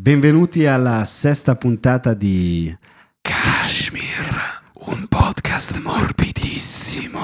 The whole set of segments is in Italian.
Benvenuti alla sesta puntata di Kashmir, un podcast morbidissimo.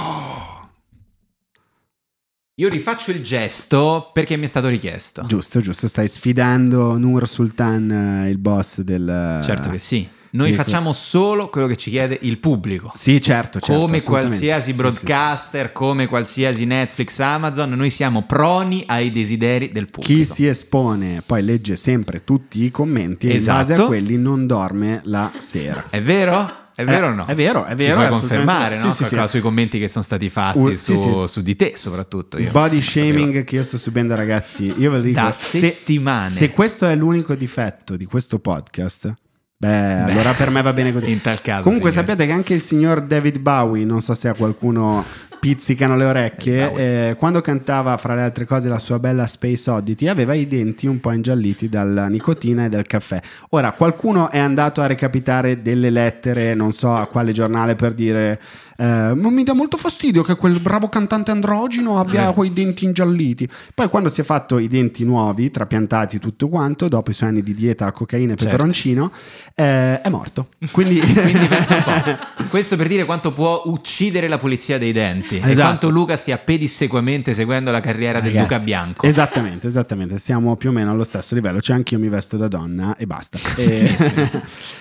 Io rifaccio il gesto perché mi è stato richiesto. Giusto, giusto, stai sfidando Nur Sultan, eh, il boss del... Certo che sì. Noi Ecco. facciamo solo quello che ci chiede il pubblico. Sì, certo, certo. come qualsiasi Sì, sì, broadcaster, come qualsiasi Netflix, Amazon, noi siamo proni ai desideri del sì. pubblico. Chi si espone poi legge sempre tutti i commenti e in base a Esatto. quelli non dorme la sera. È vero? È vero Eh, o no? è vero, è vero, puoi confermare, no? sì, sì, sì. Sui commenti che sono stati fatti Uh, su, sì, sì. su di te, soprattutto. Io, Body shaming che io sto subendo, ragazzi. Io ve lo dico. Da se- settimane. Se questo è l'unico difetto di questo podcast, beh, allora per me va bene così. In tal caso. Comunque signori. sappiate che anche il signor David Bowie, non so se a qualcuno pizzicano le orecchie, Bowie. eh, quando cantava fra le altre cose la sua bella Space Oddity aveva i denti un po' ingialliti dalla nicotina e dal caffè. Ora qualcuno è andato a recapitare delle lettere, non so a quale giornale per dire eh, ma mi dà molto fastidio che quel bravo cantante androgino abbia Eh. quei denti ingialliti. Poi quando si è fatto i denti nuovi, trapiantati tutto quanto, dopo i suoi anni di dieta a cocaina e Certo. peperoncino, eh, è morto. Quindi, Quindi pensa un po'. Questo per dire quanto può uccidere la pulizia dei denti e Esatto. quanto Luca stia pedissequamente seguendo la carriera del Ragazzi, Duca Bianco. Esattamente, esattamente, siamo più o meno allo stesso livello, cioè anch'io mi vesto da donna e basta. E-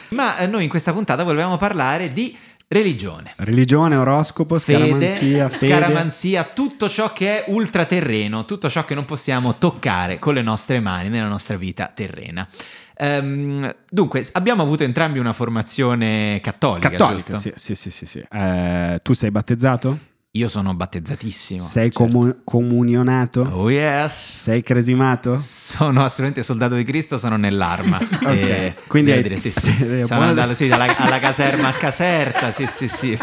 Ma eh, noi in questa puntata volevamo parlare di religione. Religione, oroscopo, scaramanzia, Fede, fede. scaramanzia, tutto ciò che è ultraterreno, tutto ciò che non possiamo toccare con le nostre mani nella nostra vita terrena. Ehm, dunque, abbiamo avuto entrambi una formazione cattolica, Cattolica, giusto? sì, sì, sì, sì, sì. Eh, tu sei battezzato? Io sono battezzatissimo. sei certo. comu- comunionato? Oh yes. Sei cresimato? Sono assolutamente soldato di Cristo, sono nell'arma. Ok, E quindi hai- dire, sì, sì. sì, Sono buona- andato sì, alla, alla caserma a Caserta, sì, sì, sì.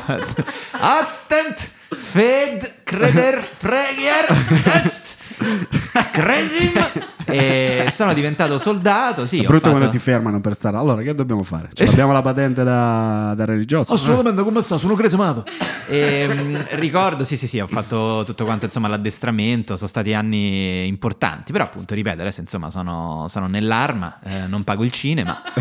Attent, fed, creder, preghier, est, cresim. E sono diventato soldato, sì. È ho brutto fatto- quando ti fermano per stare. Allora, che dobbiamo fare? Cioè, abbiamo la patente da, da religioso? Assolutamente, come sta? Sono cresimato. E, mm, ricordo, sì, sì, sì, ho fatto tutto quanto, insomma, l'addestramento, sono stati anni importanti, però appunto, ripeto, adesso insomma sono, sono nell'arma, eh, non pago il cinema,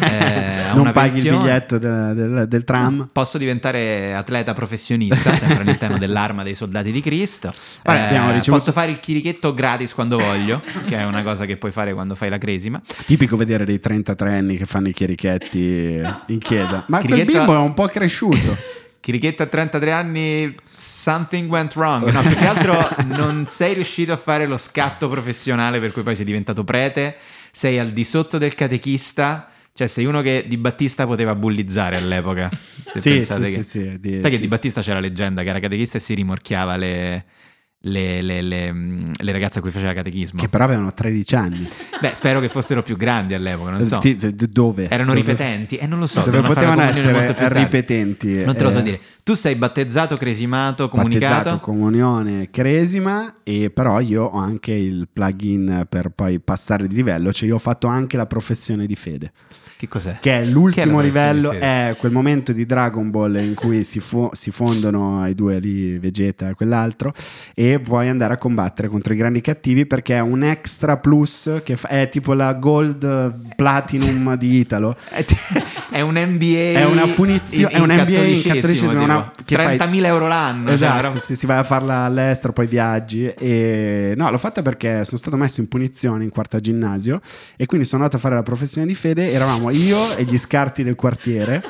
eh, non paghi il pensione. biglietto de- del, del tram? Posso diventare atleta professionista, sempre all'interno dell'arma dei soldati di Cristo. Vabbè, Eh, abbiamo ricevuto- Posso fare il chirichetto gratis quando voglio, che è una cosa che puoi fare quando fai la cresima. Tipico vedere dei 33 anni che fanno i chierichetti in chiesa. Ma quel Chirichetto- bimbo è un po' cresciuto. Chirichetto a 33 anni, something went wrong. No, più che altro non sei riuscito a fare lo scatto professionale per cui poi sei diventato prete, sei al di sotto del catechista. Cioè, sei uno che Di Battista poteva bullizzare all'epoca. Se sì, sì, che... sì, sì, di- Sai che Di Battista c'era la leggenda che era catechista e si rimorchiava le, le- le- le, mm, le ragazze a cui faceva catechismo. Che però avevano 13 anni. Beh, spero che fossero più grandi all'epoca, non so. Ti- dove? Erano Dove- ripetenti e non lo so. Dove potevano essere ripetenti. Non te lo so eh, dire. Tu sei battezzato, cresimato, comunicato? Battezzato, comunione, cresima e però io ho anche il plugin per poi passare di livello, cioè io ho fatto anche la professione di fede, Che cos'è? che è Che l'ultimo professione livello, è quel momento di Dragon Ball in cui si, fo- si fondono i due lì, Vegeta e quell'altro, e puoi andare a combattere contro i grandi cattivi perché è un extra plus che fa- è tipo la gold platinum di Italo. È, un MBA. È una punizione- in- è un in MBA in cattolicesimo, una- tipo. che fai- 30.000 euro l'anno. Esatto, cioè, sì, si va a farla all'estero, poi viaggi. E no, l'ho fatta perché sono stato messo in punizione in quarta ginnasio e quindi sono andato a fare la professione di fede. Eravamo io e gli scarti del quartiere,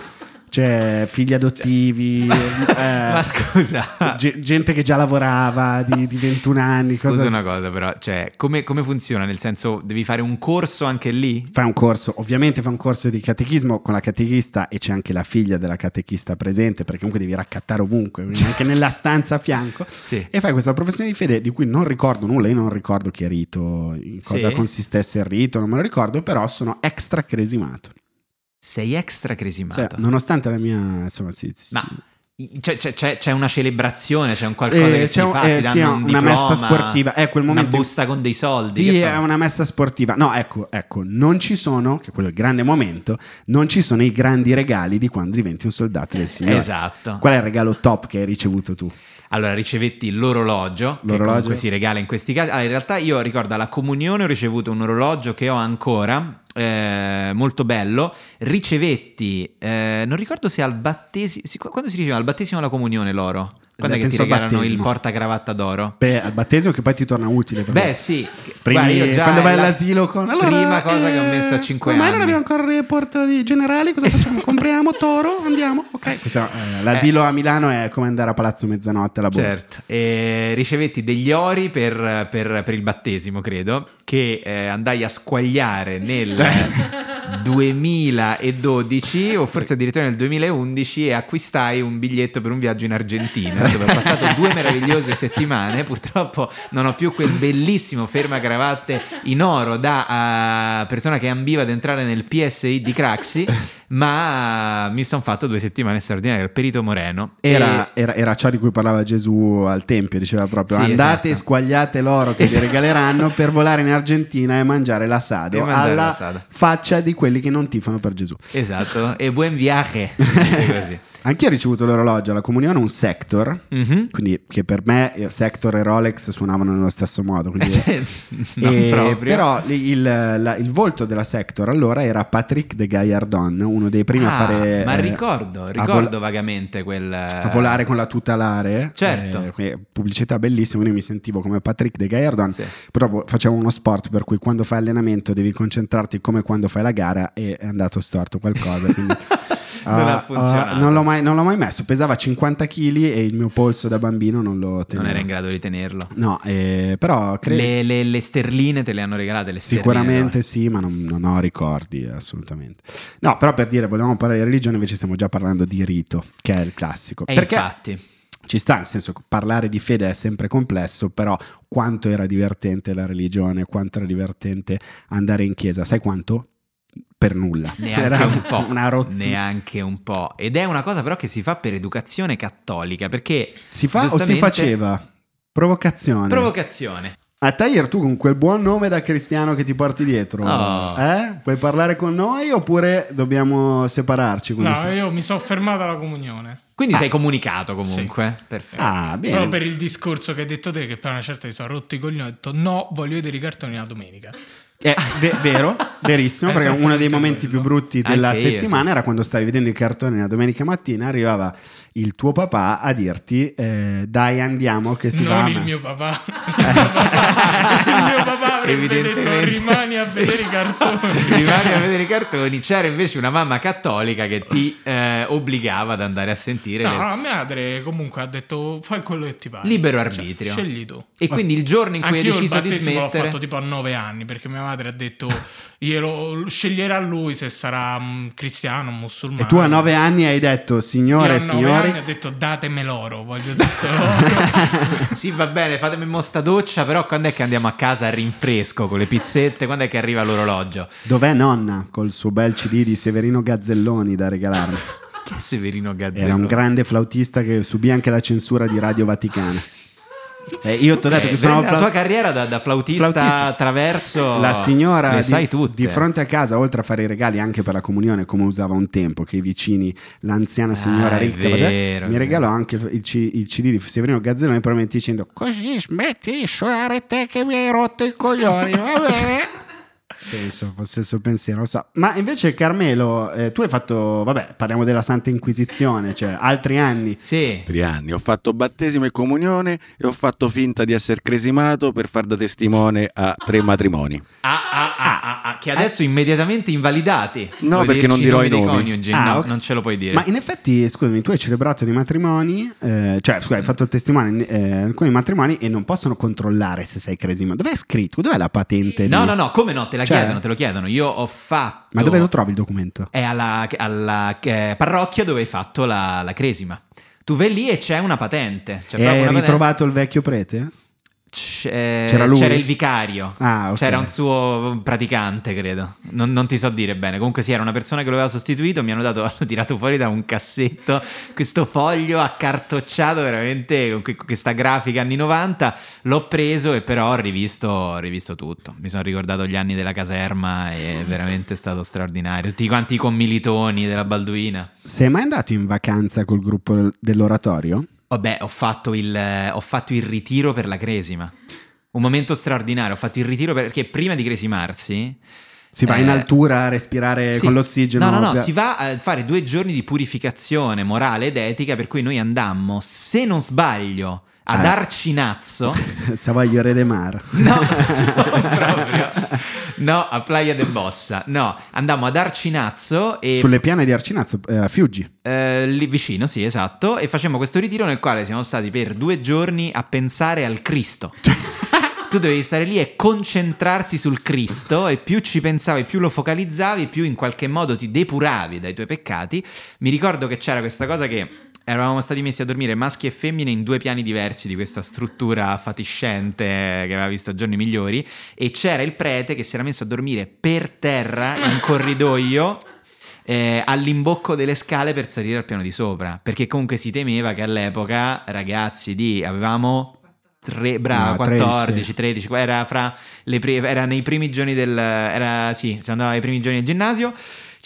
cioè figli adottivi, eh, Ma scusa. ge- gente che già lavorava di, di 21 anni. Scusa cosa- una cosa, però, cioè, come, come funziona? Nel senso, devi fare un corso anche lì? Fai un corso, ovviamente fai un corso di catechismo con la catechista e c'è anche la figlia della catechista presente perché comunque devi raccattare ovunque, anche nella stanza a fianco. Sì. E fai questa professione di fede di cui non ricordo nulla, io non ricordo che rito, in cosa Sì. consistesse il rito, non me lo ricordo, però sono extra cresimato. Sei extra cresimato. Cioè, nonostante la mia, insomma, sì, sì, Ma c'è, c'è- c'è- una celebrazione, c'è un qualcosa Eh, che c'è fa, eh, sì, un una diploma, messa sportiva, è quel momento- una busta con dei soldi. Sì, che è una messa sportiva. No, ecco, ecco, non ci sono, che quello è il grande momento, non ci sono i grandi regali di quando diventi un soldato del Signore. Esatto. Qual è il regalo top che hai ricevuto tu? Allora ricevetti l'orologio, che L'orologio? comunque si regala in questi casi. Allora, in realtà io ricordo alla comunione ho ricevuto un orologio che ho ancora, eh, molto bello. Ricevetti, eh, non ricordo se al battesimo, quando si riceve al battesimo alla comunione l'oro? Quando è che ti regalano il portacravatta d'oro? Beh, al battesimo che poi ti torna utile. Beh, sì. Primi, Guarda, quando vai all'asilo con... Allora, prima cosa eh, che ho messo a 5 anni. Ma non abbiamo ancora il report di generali, cosa facciamo? Compriamo toro? Andiamo? Ok. Questo, eh, l'asilo eh. a Milano è come andare a Palazzo Mezzanotte alla borsa. Certo. E ricevetti degli ori per, per, per il battesimo, credo, che eh, andai a squagliare nel... 2012 o forse addirittura nel 2011 e acquistai un biglietto per un viaggio in Argentina dove ho passato due meravigliose settimane purtroppo non ho più quel bellissimo fermacravatte in oro da uh, persona che ambiva ad entrare nel PSI di Craxi ma mi sono fatto due settimane straordinarie al Perito Moreno era, e... era, era, ciò di cui parlava Gesù al Tempio diceva proprio sì, andate esatto. squagliate l'oro che esatto. vi regaleranno per volare in Argentina e mangiare l'assado mangiare alla l'assado. faccia di quelli che non tifano per Gesù. Esatto, e buon viaje. così. Anch'io ho ricevuto l'orologio alla comunione, un Sector, mm-hmm. quindi che per me eh, Sector e Rolex suonavano nello stesso modo. Quindi, e, però il, la, il, volto della Sector allora era Patrick de Gaillardon, uno dei primi ah, a fare... Ma eh, ricordo, ricordo vol- vagamente quel... A volare con la tutelare. Certo. Eh, pubblicità bellissima, io mi sentivo come Patrick de Gaillardon, sì. però facevo uno sport per cui quando fai allenamento devi concentrarti come quando fai la gara e è andato storto qualcosa. Quindi... non uh, ha funzionato. Uh, non, l'ho mai, non, l'ho mai, messo, pesava 50 kg e il mio polso da bambino non lo teneva. Non era in grado di tenerlo. No, eh, però credo... le, le, le, sterline te le hanno regalate? Le Sicuramente sì, ma non, non, ho ricordi assolutamente. No, però per dire, volevamo parlare di religione, invece stiamo già parlando di rito, che è il classico. E Perché infatti ci sta, nel senso che parlare di fede è sempre complesso, però quanto era divertente la religione, quanto era divertente andare in chiesa, sai quanto? Per nulla. Neanche Era un po'. Una rotti... Neanche un po'. Ed è una cosa però che si fa per educazione cattolica, perché... Si fa giustamente... o si faceva? Provocazione. Provocazione. A Taglier, tu con quel buon nome da cristiano che ti porti dietro, oh. eh? puoi parlare con noi oppure dobbiamo separarci? No, sei? io mi sono fermato alla comunione. Quindi ah. sei comunicato comunque. Sì. Perfetto. Ah, bene. Però per il discorso che hai detto te, che per una certa mi sono rotto i coglioni, ho detto no, voglio vedere i cartoni la domenica. È ve- vero, verissimo, perché uno dei momenti più brutti della Anche settimana io, sì. era quando stavi vedendo i cartoni la domenica mattina, arrivava il tuo papà a dirti eh, dai andiamo che si non va. Non il mio papà. il mio papà avrebbe detto rimani a vedere i cartoni. rimani a vedere i cartoni. C'era invece una mamma cattolica che ti eh, obbligava ad andare a sentire. No, le... la madre comunque ha detto fai quello che ti pare. Libero cioè, arbitrio. Cioè, scegli tu. E quindi il giorno in cui Anch'io hai deciso di smettere... l'ho fatto tipo a nove anni perché mia madre ha detto glielo sceglierà lui se sarà cristiano o musulmano. E tu a nove anni hai detto signore e signori... Anni ho detto datemi l'oro, voglio detto l'oro. sì va bene, fatemi mo sta doccia, però quando è che andiamo a casa a rinfresco con le pizzette? Quando è che arriva l'orologio? Dov'è nonna col suo bel CD di Severino Gazzelloni da regalarmi? che Severino Gazzelloni? Era un grande flautista che subì anche la censura di Radio Vaticana. Eh, io ti ho detto eh, che sono la tua carriera da, da flautista, flautista, attraverso la signora di, di, fronte a casa, oltre a fare i regali anche per la comunione, come usava un tempo, che i vicini, l'anziana signora ah, ricca, vero, mi regalò anche il, il, CD di Severino Gazzelloni, probabilmente dicendo: Così smetti di suonare te che mi hai rotto i coglioni, va bene? Penso fosse il suo pensiero, lo so. Ma invece, Carmelo, eh, tu hai fatto, vabbè, parliamo della Santa Inquisizione, cioè altri anni. Sì. Altri anni. Ho fatto battesimo e comunione e ho fatto finta di essere cresimato per far da testimone a tre matrimoni. Ah, ah, ah, ah, ah che adesso immediatamente invalidati. No, Puoi perché non dirò i nomi. Coniugi. Ah, no, okay. non ce lo puoi dire. Ma in effetti, scusami, tu hai celebrato dei matrimoni, eh, cioè, scusa, hai fatto il testimone eh, alcuni matrimoni e non possono controllare se sei cresimato. Dov'è scritto? Dov'è la patente? No, di... no, no, come no? Te la cioè, chiedono, te lo chiedono. Io ho fatto. Ma dove lo trovi il documento? È alla, alla eh, parrocchia dove hai fatto la, la, cresima. Tu vai lì e c'è una patente. C'è e hai ritrovato il vecchio prete? C'era, lui? c'era il vicario, ah, okay. c'era un suo praticante, credo. Non, non, ti so dire bene. Comunque, sì, era una persona che lo aveva sostituito. Mi hanno, dato, hanno tirato fuori da un cassetto questo foglio accartocciato, veramente con questa grafica anni 90. L'ho preso e però ho rivisto, ho rivisto tutto. Mi sono ricordato gli anni della caserma e è veramente stato straordinario. Tutti quanti i commilitoni della Balduina. Sei mai andato in vacanza col gruppo dell'oratorio? Vabbè, ho fatto, il, ho fatto il ritiro per la cresima. Un momento straordinario. Ho fatto il ritiro perché prima di cresimarsi Si va in Eh, altura a respirare sì. con l'ossigeno. No, no, no, si va a fare due giorni di purificazione morale ed etica, per cui noi andammo, se non sbaglio, ad Eh. Arcinazzo. Savoglio de Mar. No, proprio. No, a Playa de Bossa. No, andammo ad Arcinazzo e Sulle piane di Arcinazzo, eh, a Fiuggi. eh, lì vicino, sì, esatto, e facciamo questo ritiro nel quale siamo stati per due giorni a pensare al Cristo. tu dovevi stare lì e concentrarti sul Cristo e più ci pensavi, più lo focalizzavi, più in qualche modo ti depuravi dai tuoi peccati. Mi ricordo che c'era questa cosa che eravamo stati messi a dormire maschi e femmine in due piani diversi di questa struttura fatiscente che aveva visto giorni migliori e c'era il prete che si era messo a dormire per terra in corridoio eh, all'imbocco delle scale per salire al piano di sopra, perché comunque si temeva che all'epoca ragazzi di avevamo tre, bravo, No, 13, 14, 13, era fra le pri- era nei primi giorni del era sì, si andava ai primi giorni del ginnasio.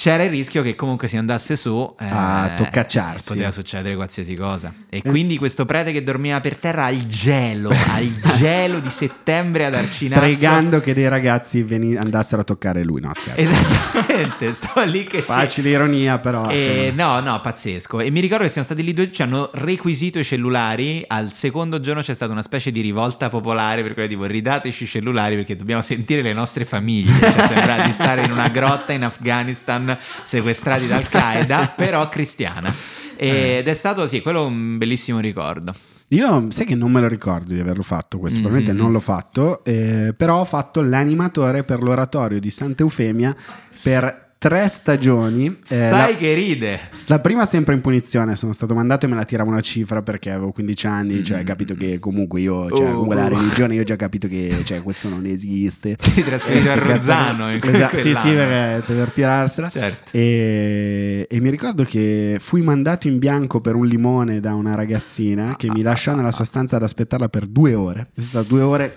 C'era il rischio che comunque si andasse su eh, A toccacciarsi. Poteva succedere qualsiasi cosa. E quindi questo prete che dormiva per terra al gelo, al gelo di settembre ad Arcinazzo. Pregando che dei ragazzi veni- andassero a toccare lui. No, scherzo. Esattamente, stavo lì che si- Facile ironia, però. e, insomma. no, no, pazzesco. E mi ricordo che siamo stati lì due, ci hanno requisito i cellulari. Al secondo giorno c'è stata una specie di rivolta popolare per quella tipo ridateci i cellulari perché dobbiamo sentire le nostre famiglie. Cioè, sembra di stare in una grotta in Afghanistan sequestrati da Al-Qaeda, però cristiana. Ed è stato, sì, quello un bellissimo ricordo. Io sai che non me lo ricordo di averlo fatto questo, Mhm. probabilmente non l'ho fatto, eh, però ho fatto l'animatore per l'oratorio di Santa Eufemia per tre stagioni. eh, Sai la- che ride. La prima sempre in punizione, sono stato mandato e me la tirava una cifra perché avevo 15 anni, cioè capito che comunque io, cioè Oh. comunque la religione io ho già capito che cioè, questo non esiste. Ti trasferito Eh, a sì, Rozzano. in esatto, sì, sì, quell'anno. perché per tirarsela. Certo. E, e mi ricordo che fui mandato in bianco per un limone da una ragazzina che mi lasciò nella sua stanza ad aspettarla per due ore. Sono stato due ore.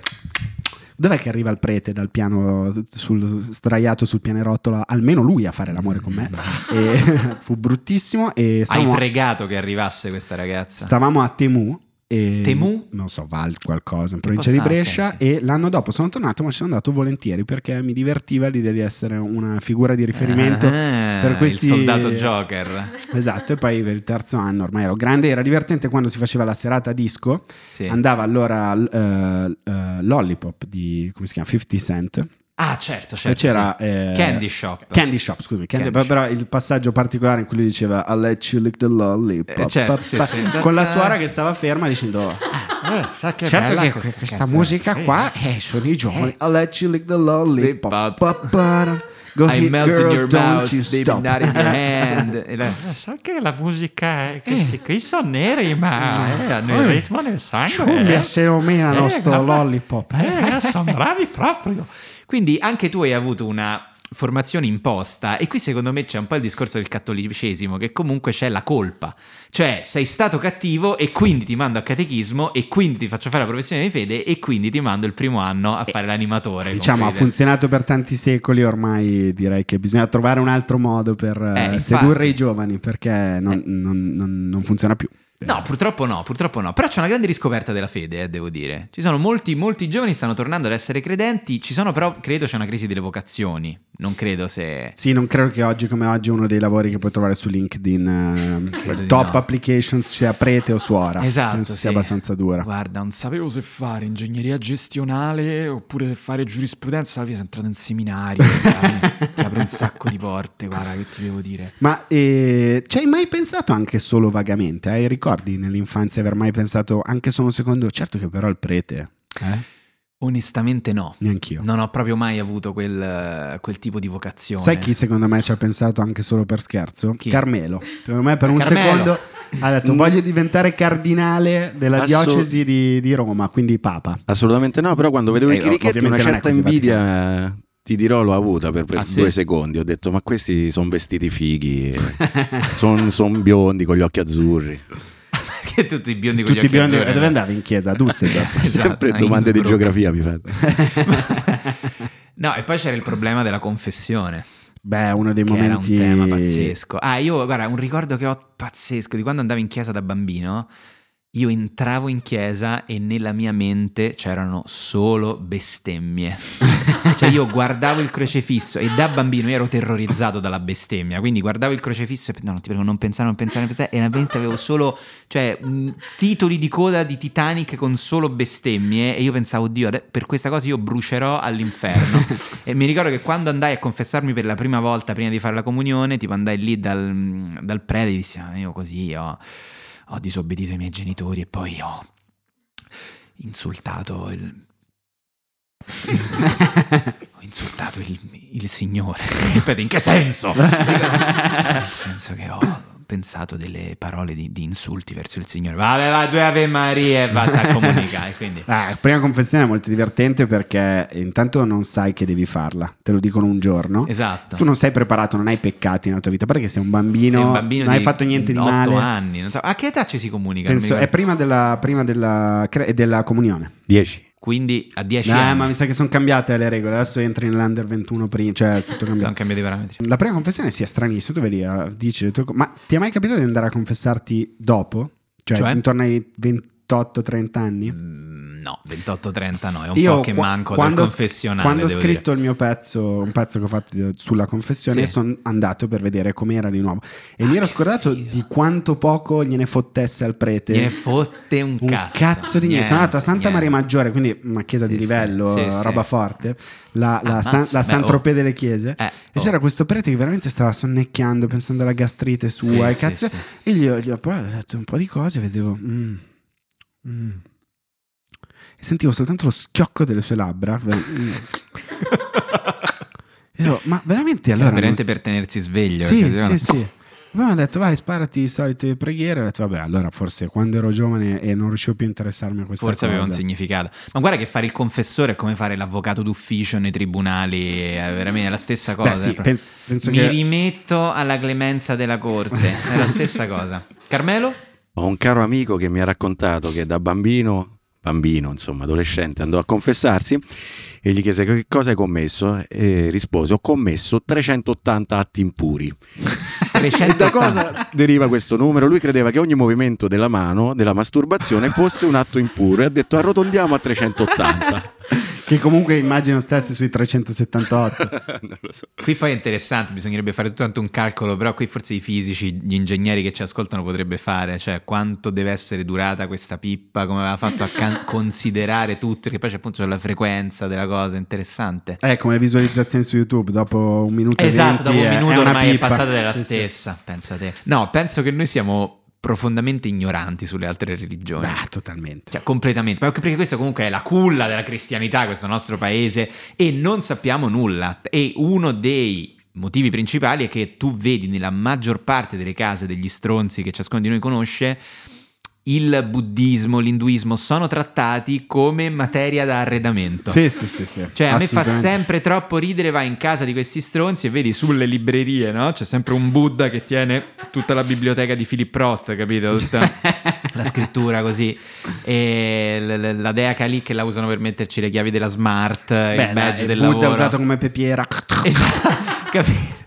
Dov'è che arriva il prete dal piano sul, sdraiato sul pianerottolo? Almeno lui a fare l'amore con me. E fu bruttissimo. E Hai stavamo, pregato che arrivasse questa ragazza. stavamo a Temu. E, Temu? Non so, Val qualcosa, in provincia di Brescia. sì. E l'anno dopo sono tornato, ma ci sono andato volentieri perché mi divertiva l'idea di essere una figura di riferimento Ah, per questi. Il soldato Joker. Esatto, e poi per il terzo anno ormai ero grande, era divertente quando si faceva la serata disco, Sì. andava allora eh, eh, Lollipop di, come si chiama, 50 Cent, Ah, certo, certo. c'era... sì. eh, Candy Shop. Candy Shop, scusami, Candy- Candy però il passaggio particolare in cui lui diceva I'll let you lick the lollipop, Eh, certo, pa- sì, pa- sì. con la suora che stava ferma dicendo Eh, sa che certo bella che questa questa musica qua eh, sono i giovani I'll let you lick the lollipop Go I melt in girl, your don't mouth, you baby, stop. not in your hand. E Eh, sa che la musica è, che, qui sono neri ma eh, hanno il Eh, ritmo nel sangue Ciumbia eh. se nominano Eh, sto lollipop eh, sono bravi proprio Quindi anche tu hai avuto una formazione imposta e qui secondo me c'è un po' il discorso del cattolicesimo che comunque c'è la colpa cioè sei stato cattivo e quindi ti mando a catechismo e quindi ti faccio fare la professione di fede e quindi ti mando il primo anno a fare l'animatore Diciamo, ha funzionato per tanti secoli, ormai direi che bisogna trovare un altro modo per eh, Eh, infatti. sedurre i giovani perché non, non- non- non funziona più. No, purtroppo no, purtroppo no. Però c'è una grande riscoperta della fede, eh, devo dire. Ci sono molti, molti giovani stanno tornando ad essere credenti. Ci sono però, credo, c'è una crisi delle vocazioni. Non credo se... Sì, non credo che oggi come oggi uno dei lavori che puoi trovare su LinkedIn, eh, top no. applications, sia prete o suora. Esatto, Penso sì. sia abbastanza dura. Guarda, Non sapevo se fare ingegneria gestionale oppure se fare giurisprudenza. Alla fine sono entrato in seminario. ti apre un sacco di porte, guarda che ti devo dire. Ma eh, ci hai mai pensato anche solo vagamente? Hai ricordi nell'infanzia aver mai pensato anche solo un secondo? Certo che però il prete, eh? onestamente no. Neanch'io. Non ho proprio mai avuto quel, quel tipo di vocazione. Sai chi secondo me ci ha pensato anche solo per scherzo? Chi? Carmelo. Secondo me per un Carmelo. secondo ha detto voglio diventare cardinale della Assolut- diocesi di, di Roma, quindi papa. Assolutamente no, però quando vedevo Eh, i chirichetti una certa invidia, eh, ti dirò, l'ho avuta per, per Ah, sì? due secondi. Ho detto, ma questi sono vestiti fighi, sono biondi con gli occhi azzurri. Che tutti i biondi con Tutti gli occhi biondi, azzurri, e dove andavi in chiesa? A Düsseldorf. Esatto, Sempre domande di geografia mi fate. No, e poi c'era il problema della confessione. Beh, uno dei Che momenti era un tema pazzesco. Ah, io, guarda, un ricordo che ho pazzesco di quando andavo in chiesa da bambino. Io entravo in chiesa e nella mia mente c'erano solo bestemmie. Cioè io guardavo il crocefisso e da bambino io ero terrorizzato dalla bestemmia, quindi guardavo il crocefisso e no, ti prego non pensare, non pensare, non pensare e veramente avevo solo cioè, mh, titoli di coda di Titanic con solo bestemmie e io pensavo, oddio, per questa cosa io brucerò all'inferno. e mi ricordo che quando andai a confessarmi per la prima volta prima di fare la comunione, tipo andai lì dal, dal prete e dissi, "Ah, io così ho, ho disobbedito ai miei genitori e poi ho insultato il... ho insultato il, il Signore. In che senso? Nel senso che ho pensato delle parole di, di insulti verso il Signore. Vabbè, vai, due Ave Maria e vatti a comunicare. Quindi... Ah, prima confessione è molto divertente perché intanto non sai che devi farla, te lo dicono un giorno. Esatto. Tu non sei preparato, non hai peccati nella tua vita, perché sei un bambino, Sei un bambino non hai di fatto niente di 8 male. anni. non so- A che età ci si comunica? Penso, è prima della, prima della, cre- della comunione. 10. Quindi a 10 Ah, anni ma mi sa che sono cambiate le regole. Adesso entri nell'under 21 prima, cioè tutto sono cambiato. cambiati i parametri. La prima confessione sia stranissima, tu vedi, eh, dici le tue co- ma ti è mai capitato di andare a confessarti dopo? Cioè, Cioè? intorno ai 28-30 anni? Mm, No, 28-30 no, è un Io po' che manco quando, dal confessionale. quando ho scritto dire. il mio pezzo, un pezzo che ho fatto sulla confessione, Sì. sono andato per vedere com'era di nuovo. E mi ero scordato di quanto poco gliene fottesse al prete. Gliene fotte un, un cazzo. cazzo, di niente. Sono andato a Santa niente. Maria Maggiore, quindi una chiesa Sì, di livello, sì, roba forte, la, la, Ammazza, San, la San oh. Delle chiese. Eh, E oh. c'era questo prete che veramente stava sonnecchiando, pensando alla gastrite sua. E, cazzo, e gli, ho- gli ho detto un po' di cose, vedevo. mm, mm. Sentivo soltanto lo schiocco delle sue labbra. Io, ma veramente Era allora. non- veramente per tenersi sveglio. sì, sì, sì. Poi mi ha detto, vai, sparati le solite preghiere. Ho detto, vabbè, allora forse quando ero giovane e non riuscivo più a interessarmi a questa Forse cosa. aveva un significato. Ma guarda che fare il confessore è come fare l'avvocato d'ufficio nei tribunali, è veramente la stessa cosa. Beh, sì, penso, penso Mi che... rimetto alla clemenza della corte, è la stessa cosa. Carmelo? Ho un caro amico che mi ha raccontato che da bambino, bambino insomma adolescente, andò a confessarsi e gli chiese che cosa hai commesso e rispose ho commesso 380 atti impuri. E da cosa deriva questo numero? Lui credeva che ogni movimento della mano, della masturbazione, fosse un atto impuro e ha detto arrotondiamo a 380. Che comunque immagino stesse sui 378. non lo so. Qui poi è interessante, bisognerebbe fare tutto quanto un calcolo, però qui forse i fisici, gli ingegneri che ci ascoltano potrebbe fare, cioè quanto deve essere durata questa pippa, come aveva fatto a can- considerare tutto, perché poi c'è appunto la frequenza della cosa, interessante. Eh, come le visualizzazioni su YouTube, dopo un minuto e Esatto, dopo un è- minuto è ormai pippa. è passata della Sì, sì. stessa, pensate. No, penso che noi siamo profondamente ignoranti sulle altre religioni. Beh, totalmente. Cioè, completamente. Perché questo comunque è la culla della cristianità, questo nostro paese, e non sappiamo nulla. E uno dei motivi principali è che tu vedi nella maggior parte delle case degli stronzi che ciascuno di noi conosce, il buddismo, l'induismo sono trattati come materia da arredamento. Sì, sì, sì, sì. Cioè, a me fa sempre troppo ridere, vai in casa di questi stronzi e vedi sulle librerie, no? C'è sempre un Buddha che tiene tutta la biblioteca di Philip Roth, capito? Tutta la scrittura così. E l- l- la dea Kali che la usano per metterci le chiavi della smart, Beh, il badge dai, del Buddha lavoro. usato come pepiera. Esatto, capito?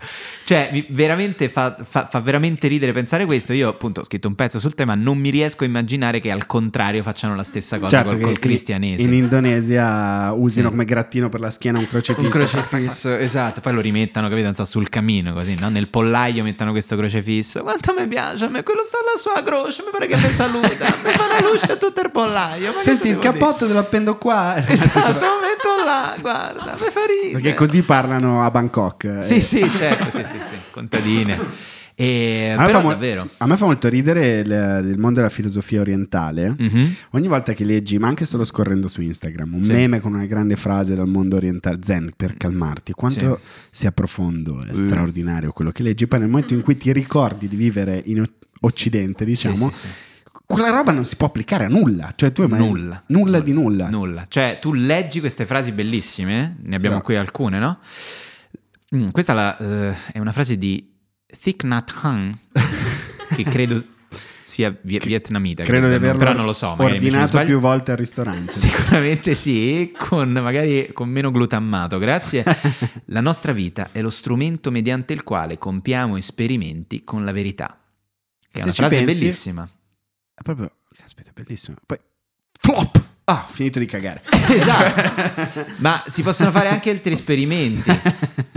Cioè, veramente fa, fa- fa veramente ridere pensare questo. Io, appunto, ho scritto un pezzo sul tema. Non mi riesco a immaginare che al contrario facciano la stessa cosa Certo col, col cristianesimo. In Indonesia usino Sì. come grattino per la schiena un crocifisso. Un crocifisso, esatto. Poi lo rimettano, capito? Non so, sul camino, così, no? Nel pollaio mettono questo crocifisso. Quanto mi piace a me, quello sta alla sua croce. Mi pare che mi saluta. mi fa la luce a tutto il pollaio. ma Senti, il cappotto te lo appendo qua. Esatto, lo metto là, guarda, mi fa ridere. Perché così parlano a Bangkok. Sì, Eh, sì, certo, sì, sì, sì, contadine. E, A me, però fa davvero. a me fa molto ridere il, il mondo della filosofia orientale. Mhm. Ogni volta che leggi, ma anche solo scorrendo su Instagram, un Sì. meme con una grande frase dal mondo orientale, zen per calmarti, quanto Sì. sia profondo e Uh. straordinario quello che leggi. Poi nel momento in cui ti ricordi di vivere in Occidente, diciamo, Sì, sì, sì. quella roba non si può applicare a nulla. Cioè tu hai mai- Nulla. Nulla di nulla. Nulla. Cioè, tu leggi queste frasi bellissime, ne abbiamo No. qui alcune, no? Mm, questa la, eh, è una frase di Thich Nhat Hanh, che credo sia vi- vietnamita. Credo di averlo però non lo so. ordinato più volte al ristorante. Sicuramente sì, con magari con meno glutammato, grazie. La nostra vita è lo strumento mediante il quale compiamo esperimenti con la verità. Che è Se una frase pensi- bellissima. È proprio, caspita, bellissimo. Poi, flop! Ah, finito di cagare. Esatto. Ma si possono fare anche altri esperimenti.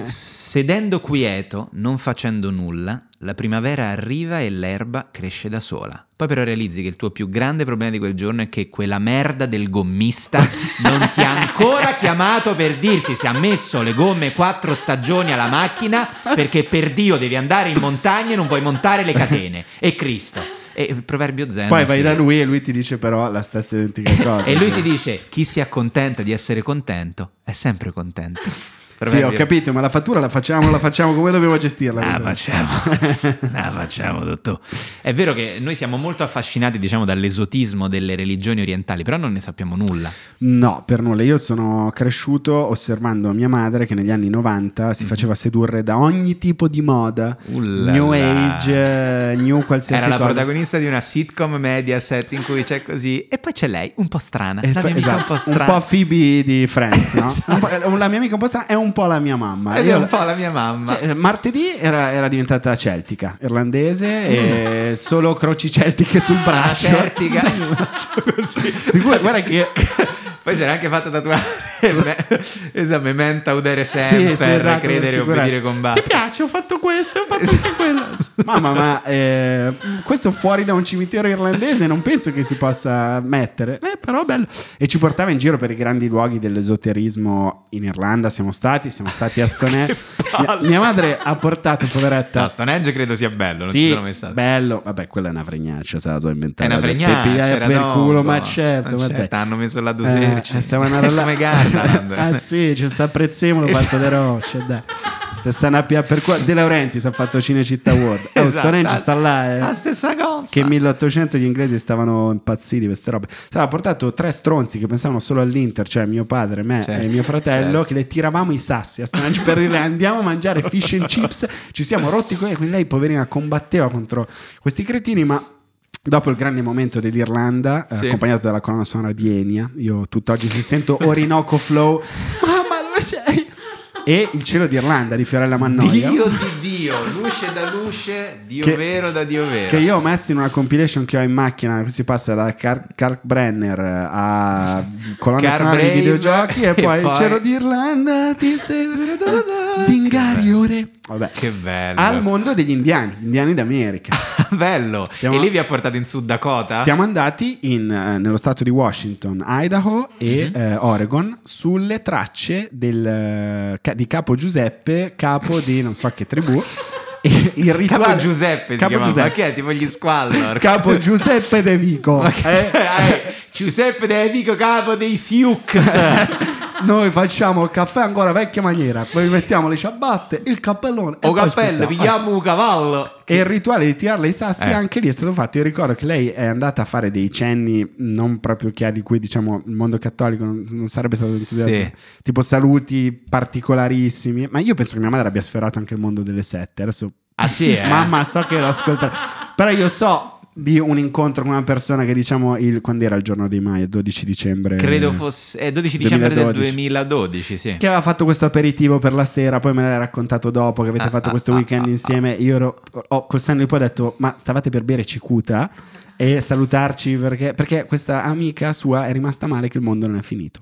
Sedendo quieto, non facendo nulla, la primavera arriva e l'erba cresce da sola. Poi però realizzi che il tuo più grande problema di quel giorno è che quella merda del gommista non ti ha ancora chiamato per dirti se ha messo le gomme quattro stagioni alla macchina perché per Dio devi andare in montagna e non vuoi montare le catene. E Cristo. E il proverbio zen. Poi vai sì. da lui e lui ti dice però la stessa identica cosa. E lui Cioè- ti dice: chi si accontenta di essere contento è sempre contento. Sì, ho Proverbio- capito, ma la fattura la facciamo, la facciamo come dobbiamo gestirla. Questa facciamo, ah, facciamo, dottor. È vero che noi siamo molto affascinati, diciamo, dall'esotismo delle religioni orientali, però non ne sappiamo nulla. No, per nulla. Io sono cresciuto osservando mia madre che negli anni 90 si faceva sedurre da ogni tipo di moda, Mhm. Ullala. new age, eh, new qualsiasi Era la cosa. protagonista di una sitcom Mediaset in cui c'è così, e poi c'è lei, un po' strana. La mia amica esatto, un po' strana. Phoebe di Friends, no? Un po'- la mia amica un po' strana è un po' la mia mamma. Ed Io- è un po' la mia mamma. Cioè, martedì era, era diventata celtica, irlandese e solo croci celtiche sul Ah, braccio. esatto, così. Sicuro, guarda che Poi si era anche fatto tatuare esatto, mementa udere Sì, sempre, sì, esatto, credere e obbedire combattere. Ti piace? Ho fatto questo, ho fatto anche quello. Mamma, ma eh, questo fuori da un cimitero irlandese non penso che si possa mettere. Eh, però bello. E ci portava in giro per i grandi luoghi dell'esoterismo in Irlanda. Siamo stati, siamo stati a Stonehenge. mia, mia madre ha portato, poveretta. No, Stonehenge credo sia bello, non sì, ci sono mai stato. bello. Vabbè, quella è una fregnaccia, se la so inventare. È una fregnaccia, per dopo. culo, ma certo, Ma certo, hanno messo la Eh, doserci. eh, stiamo andando là. Come Gardaland. ah sì, ci sta Prezzemolo fatto de rocce, dai. Te stanno a pia- per qua De Laurentiis ha fatto Cinecittà World. Oh, Esatto, Stonehenge sta là, eh. La stessa cosa. Che 1800 gli inglesi stavano impazziti di queste robe. Ha portato tre stronzi che pensavano solo all'Inter, cioè mio padre, me Certo, e mio fratello, certo. che le tiravamo i sassi a Stonehenge per dire andiamo a mangiare fish and chips. Ci siamo rotti con quindi lei poverina combatteva contro questi cretini, ma Dopo il grande momento dell'Irlanda, eh, Sì. accompagnato dalla colonna sonora di Enya, io tutt'oggi si sento Orinoco Flow, mamma dove sei? E il cielo d'Irlanda di Fiorella Mannoia. Dio di Dio, luce da luce, Dio Che- vero da Dio vero. Che io ho messo in una compilation che ho in macchina, si passa da Car- Karl Brenner a colonna sonora di videogiochi e, e poi il poi- cielo d'Irlanda ti segue zingari ore. Vabbè. Che bello. Al mondo degli indiani, indiani d'America. bello. Siamo- E lì vi ha portato in Sud Dakota? Siamo andati in, eh, nello stato di Washington, Idaho e Mhm. eh, Oregon sulle tracce del, eh, ca- di Capo Giuseppe, capo di non so che tribù. Il rituale, Capo Giuseppe Capo chiamava. Giuseppe. Ma che è? Tipo gli squallor. Capo Giuseppe De Vico. Eh, eh, Giuseppe De Vico, capo dei Sioux. Noi facciamo il caffè ancora vecchia maniera, poi mettiamo le ciabatte, il cappellone o cappello, pigliamo un cavallo. E il rituale di tirarle i sassi Eh. anche lì è stato fatto. Io ricordo che lei è andata a fare dei cenni non proprio chiari, di cui diciamo il mondo cattolico non, non sarebbe stato entusiasmato. Sì. Tipo saluti particolarissimi. Ma io penso che mia madre abbia sferato anche il mondo delle sette. Adesso, Ah sì, eh? mamma, so che lo ascolterà. Però io so di un incontro con una persona che diciamo il, quando era il giorno dei Mai, il 12 dicembre. Credo fosse eh, 12 dicembre 2012. del 2012, sì. Che aveva fatto questo aperitivo per la sera, poi me l'hai raccontato dopo che avete Ah, fatto ah, questo ah, weekend ah, insieme. Io ero, ho col senno di poi ho detto: Ma stavate per bere cicuta e salutarci perché, perché questa amica sua è rimasta male che il mondo non è finito.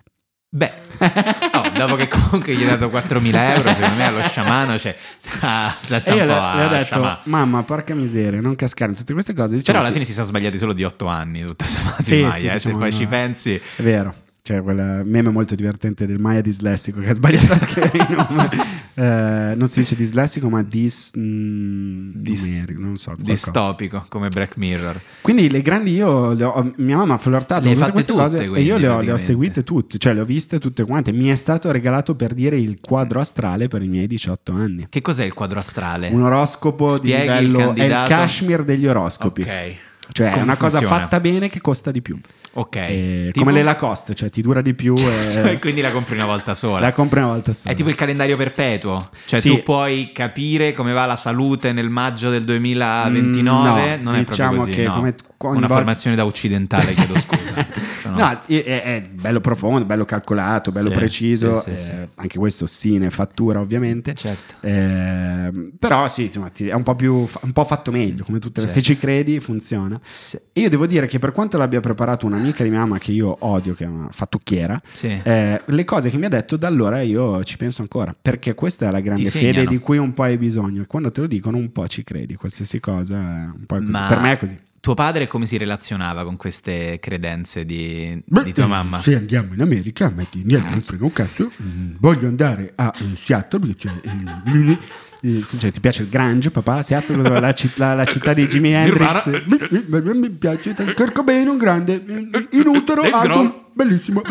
Beh, oh, dopo che comunque gli ho dato 4.000 euro, secondo me allo sciamano, cioè, sta, sta E io un le, po' le ho detto: sciamano. Mamma, porca miseria, non cascare in tutte queste cose. Diciamo, Però alla sì, fine si sono sbagliati solo di 8 anni, tutto sommato, Sì, i Maya, sì, eh, se diciamo poi una- ci pensi. È vero. C'è quel meme molto divertente del Maya dislessico che ha sbagliato a scrivere il. Eh, non si dice dislessico, ma dis. mm, Dis- numerico, non so. Distopico, come Black Mirror. Quindi le grandi io, le ho- mia mamma ha flirtato con queste tutte, cose e quindi, io le ho, le ho seguite tutte, cioè le ho viste tutte quante. Mi è stato regalato per dire il quadro astrale per i miei 18 anni. Che cos'è il quadro astrale? Un oroscopo Spieghi di il livello è il. Kashmir degli oroscopi. Ok. Cioè è una cosa funziona? fatta bene che costa di più. Ok. Eh, Tipo- Come le Lacoste, cioè ti dura di più E quindi la compri una volta sola. la compri una volta sola. È tipo il calendario perpetuo, cioè Sì. tu puoi capire come va la salute nel maggio del 2029, Mm, no, non è diciamo proprio così, che no. come una volta- formazione da occidentale, chiedo scusa. sono... No, è, è bello profondo, bello calcolato, bello Sì, preciso. sì, sì, sì. eh, Anche questo sine, fattura ovviamente. Certo. Eh, però sì, insomma, è un po' più un po' fatto meglio, come tutte le... Se Certo. ci credi funziona. Sì. E io devo dire che per quanto l'abbia preparato un'amica di mia mamma che io odio, che è una fattucchiera, Sì. eh, le cose che mi ha detto da allora io ci penso ancora, perché questa è la grande fede di cui un po' hai bisogno. E quando te lo dicono un po' ci credi, qualsiasi cosa così. Ma Per me è così. Tuo padre come si relazionava con queste credenze di, Beh, di tua eh, mamma? Se andiamo in America, a me di- niente, non frega un cazzo. mm, Voglio andare a eh, Seattle perché c'è. eh, eh, cioè, ti piace il Grange, papà? Seattle, dove- la, citt- la- la città di Jimi Hendrix. Mi, mi- mi piace. Kurt Cobain, un grande. In utero, album. Bellissimo.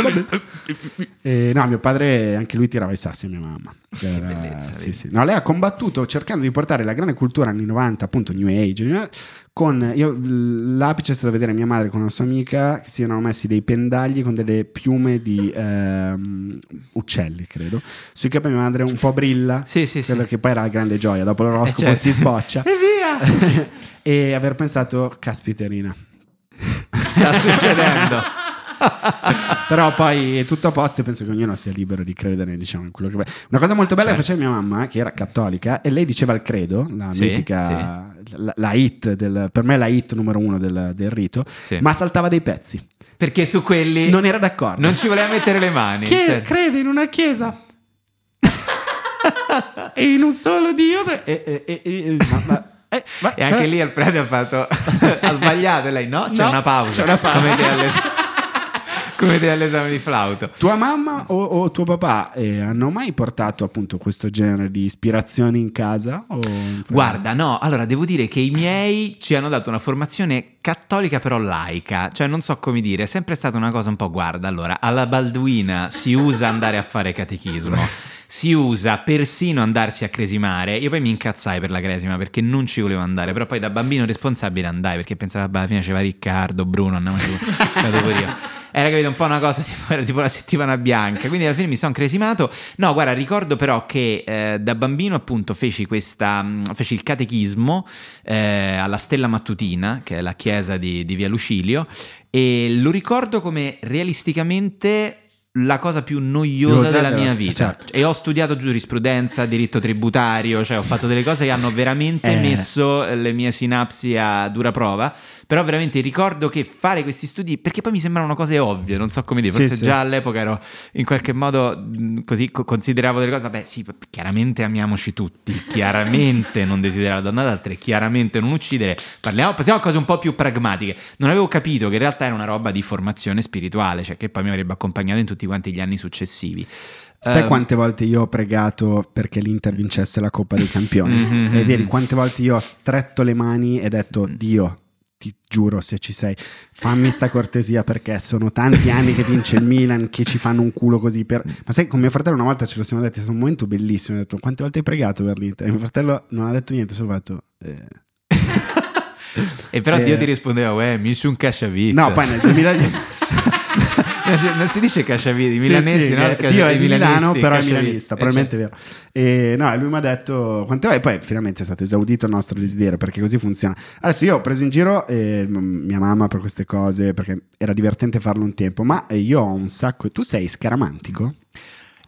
Eh, no, mio padre, anche lui tirava i sassi a mia mamma. Era- bellezza, sì, sì. No, lei ha combattuto cercando di portare la grande cultura anni 90, appunto New Age. eh, Con io, l'apice è stato vedere mia madre con una sua amica che si erano messi dei pendagli con delle piume di ehm, uccelli, credo. Sui capelli mia madre un po' brilla. Sì, sì, sì. Che poi era la grande gioia. Dopo l'oroscopo Eh, certo. si sboccia. E via! e aver pensato, caspiterina. Sta succedendo. Però poi è tutto a posto e penso che ognuno sia libero di credere diciamo, in quello che Una cosa molto bella Certo. che faceva mia mamma, che era cattolica, e lei diceva il credo, la Sì, mitica, La, la hit, del, per me la hit numero uno del, del rito, Sì. ma saltava dei pezzi. Perché su quelli Non era d'accordo. non ci voleva mettere le mani. Che Cioè, crede in una chiesa e in un solo Dio. E, e- e- ma- ma- eh, ma- E anche eh, lì al prete ha fatto ha sbagliato e lei no, c'è No, una pausa. c'è una pausa. Come te all'es- come te all'esame di flauto. Tua mamma o, o tuo papà eh, hanno mai portato appunto questo genere di ispirazioni in casa? In Guarda, no, allora devo dire che i miei ci hanno dato una formazione cattolica però laica, cioè non so come dire, è sempre stata una cosa un po', guarda, allora, alla Balduina si usa andare a fare catechismo, si usa persino andarsi a cresimare, io poi mi incazzai per la cresima perché non ci volevo andare, però poi da bambino responsabile andai perché pensavo, alla fine c'era Riccardo, Bruno, pure io. Era capito un po' una cosa tipo, era tipo la settimana bianca, quindi alla fine mi sono cresimato. No, guarda, ricordo però che eh, da bambino appunto feci questa mh, feci il catechismo eh, alla Stella Mattutina, che è la chiesa di, di Via Lucilio, e lo ricordo come realisticamente la cosa più noiosa della mia vita. certo. E ho studiato giurisprudenza, diritto tributario, cioè ho fatto delle cose che hanno veramente Eh. messo le mie sinapsi a dura prova. Però veramente ricordo che fare questi studi, perché poi mi sembravano cose ovvie, non so come dire, Sì, forse sì. già all'epoca ero in qualche modo mh, così co- consideravo delle cose, vabbè sì, chiaramente amiamoci tutti, chiaramente non desiderare la donna d'altra e chiaramente non uccidere, parliamo, passiamo a cose un po' più pragmatiche. Non avevo capito che in realtà era una roba di formazione spirituale, cioè che poi mi avrebbe accompagnato in tutti quanti gli anni successivi. Sai Ehm, quante volte io ho pregato perché l'Inter vincesse la Coppa dei Campioni? Mhm. E vedi quante volte io ho stretto le mani e detto Dio, ti giuro se ci sei, fammi sta cortesia perché sono tanti anni che vince il Milan che ci fanno un culo così per... Ma sai, con mio fratello una volta ce lo siamo detti, è stato un momento bellissimo, ho detto quante volte hai pregato per l'Inter? E mio fratello non ha detto niente, solo fatto... eh. E però Eh. Dio ti rispondeva, uè, mi su un casciavite. No, poi nel 2010... non, si, dice casciavite, i Sì, milanesi, sì, no? eh, cascia- Dio è di Milano, però è milanista, Eh, probabilmente è certo. vero. E no, lui mi ha detto quante volte, poi finalmente è stato esaudito il nostro desiderio, perché così funziona. Adesso io ho preso in giro eh, mia mamma per queste cose, perché era divertente farlo un tempo, ma eh, io ho un sacco... Tu sei scaramantico?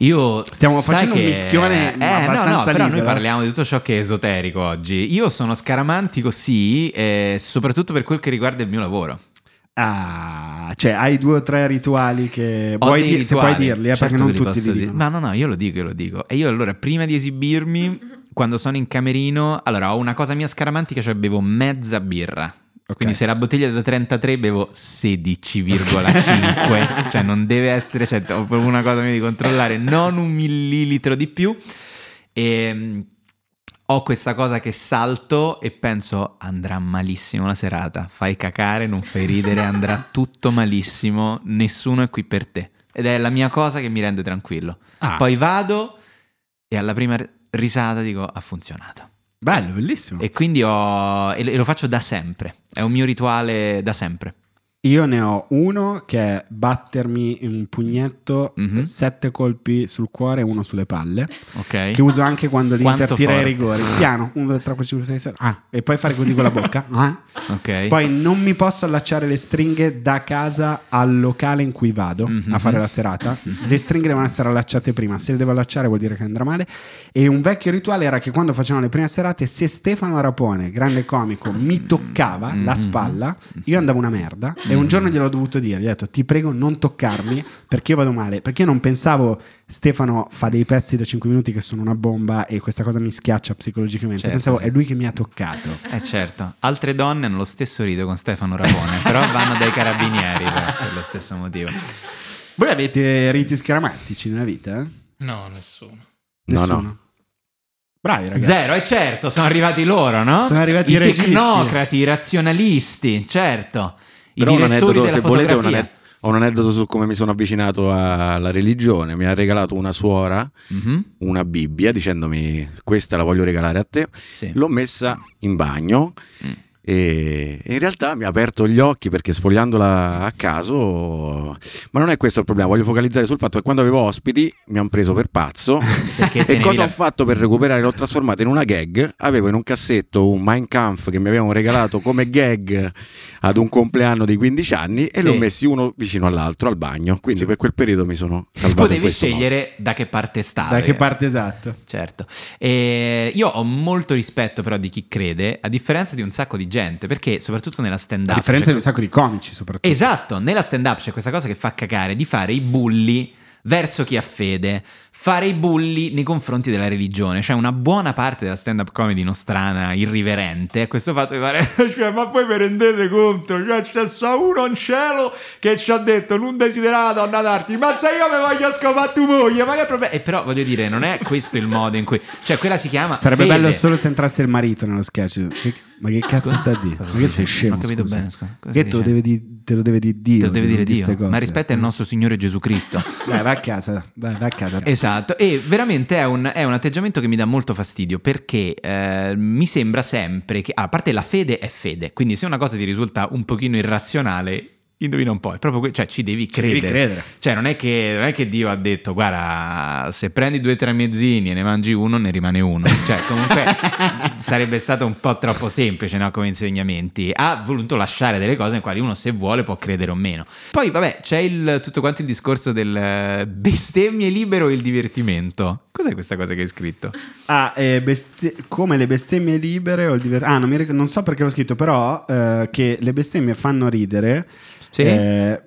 Io Stiamo facendo un che- mischione Eh, no, no, però noi libero. parliamo di tutto ciò che è esoterico oggi. Io sono scaramantico, sì, eh, soprattutto per quel che riguarda il mio lavoro. Ah, cioè hai due o tre rituali che... Dir- se rituali, puoi dirli, eh, certo perché non tutti li dicono. Ma no, no, io lo dico, io lo dico. E io allora, prima di esibirmi, quando sono in camerino, allora ho una cosa mia scaramantica, cioè bevo mezza birra. Ok. Quindi se la bottiglia è da 33 bevo 16,5, cioè non deve essere, cioè ho proprio una cosa mia di controllare, non un millilitro di più. E mm, ho questa cosa che salto e penso andrà malissimo la serata, fai cacare, non fai ridere, andrà tutto malissimo, nessuno è qui per te. Ed è la mia cosa che mi rende tranquillo. Ah. Poi vado e alla prima risata dico ha funzionato. Bello, bellissimo. E quindi ho, e lo- lo faccio da sempre, è un mio rituale da sempre. Io ne ho uno che è battermi un pugnetto, Mhm. sette colpi sul cuore e uno sulle palle. Ok. Che uso anche quando l'Inter tira i rigori. Piano, 1, 2, 3, 4, 5, 6, 7. Ah, e poi fare così con la bocca. Ah. Ok. Poi non mi posso allacciare le stringhe da casa al locale in cui vado Mhm. a fare la serata. Le stringhe devono essere allacciate prima. Se le devo allacciare vuol dire che andrà male. E un vecchio rituale era che quando facevano le prime serate, se Stefano Rapone, grande comico, mi toccava Mhm. la spalla, io andavo una merda. E un giorno gliel'ho dovuto dire: gli ho detto, ti prego, non toccarmi perché io vado male. Perché io non pensavo. Stefano fa dei pezzi da 5 minuti che sono una bomba e questa cosa mi schiaccia psicologicamente. Certo, Pensavo sì. è lui che mi ha toccato. Eh certo, altre donne hanno lo stesso rito con Stefano Rapone, però vanno dai carabinieri per, per lo stesso motivo. Voi avete riti scaramantici nella vita? eh? No, nessuno. No, Nessuno. no. Bravi ragazzi. Zero, e certo, sono arrivati loro, no? Sono arrivati I i tecnocrati, i razionalisti, certo. Però un aneddoto, se volete, un ho un aneddoto su come mi sono avvicinato alla religione. Mi ha regalato una suora Mhm, una Bibbia dicendomi questa la voglio regalare a te. sì. L'ho messa in bagno Mm. E in realtà mi ha aperto gli occhi perché sfogliandola a caso, ma non è questo il problema, voglio focalizzare sul fatto che quando avevo ospiti mi hanno preso per pazzo e cosa la- ho fatto per recuperare? L'ho trasformata in una gag, avevo in un cassetto un Mein Kampf che mi avevano regalato come gag ad un compleanno di 15 anni e Sì. li ho messi uno vicino all'altro al bagno, quindi per quel periodo mi sono salvato Potevi questo modo. scegliere da che parte stavi. Da che parte esatto? Certo. E io ho molto rispetto però di chi crede, a differenza di un sacco di gente, perché soprattutto nella stand-up... A differenza di un sacco di comici, soprattutto. Esatto, nella stand up c'è questa cosa che fa cagare di fare i bulli verso chi ha fede, fare i bulli nei confronti della religione. Cioè una buona parte della stand up comedy nostrana irriverente è questo fatto di fare, cioè, ma poi vi rendete conto, cioè c'è sta uno in cielo che ci ha detto non desiderava donna d'arti, ma se io mi voglio scopare tu moglie, ma che problema? E però voglio dire, non è questo il modo in cui, cioè quella si chiama... Sarebbe fede. bello solo se entrasse il marito nello sketch. Ma che cazzo sta a dire? Ma che sei scemo? Non ho capito scusa? bene, scusa. Che stai te lo, dicendo? deve di- te lo deve dire Dio. Te lo deve di dire Dio, ma cose. rispetta il nostro Signore Gesù Cristo. Dai, vai a casa. Dai, vai a casa. Esatto, e veramente è un, è un atteggiamento che mi dà molto fastidio perché eh, mi sembra sempre che, a parte la fede è fede, quindi se una cosa ti risulta un pochino irrazionale, indovina un po', è proprio que- cioè ci devi devi credere. credere. Cioè non è, che, non è che Dio ha detto, guarda, se prendi due tramezzini e ne mangi uno, ne rimane uno. Cioè comunque sarebbe stato un po' troppo semplice no, come insegnamenti. Ha voluto lasciare delle cose in quali uno se vuole può credere o meno. Poi vabbè, c'è il, tutto quanto il discorso del eh, bestemmie libero e il divertimento. Cos'è questa cosa che hai scritto? Ah, eh, beste- come le bestemmie libere o il diver- Ah, non, mi ric- non so perché l'ho scritto, però eh, che le bestemmie fanno ridere. Sì? eh,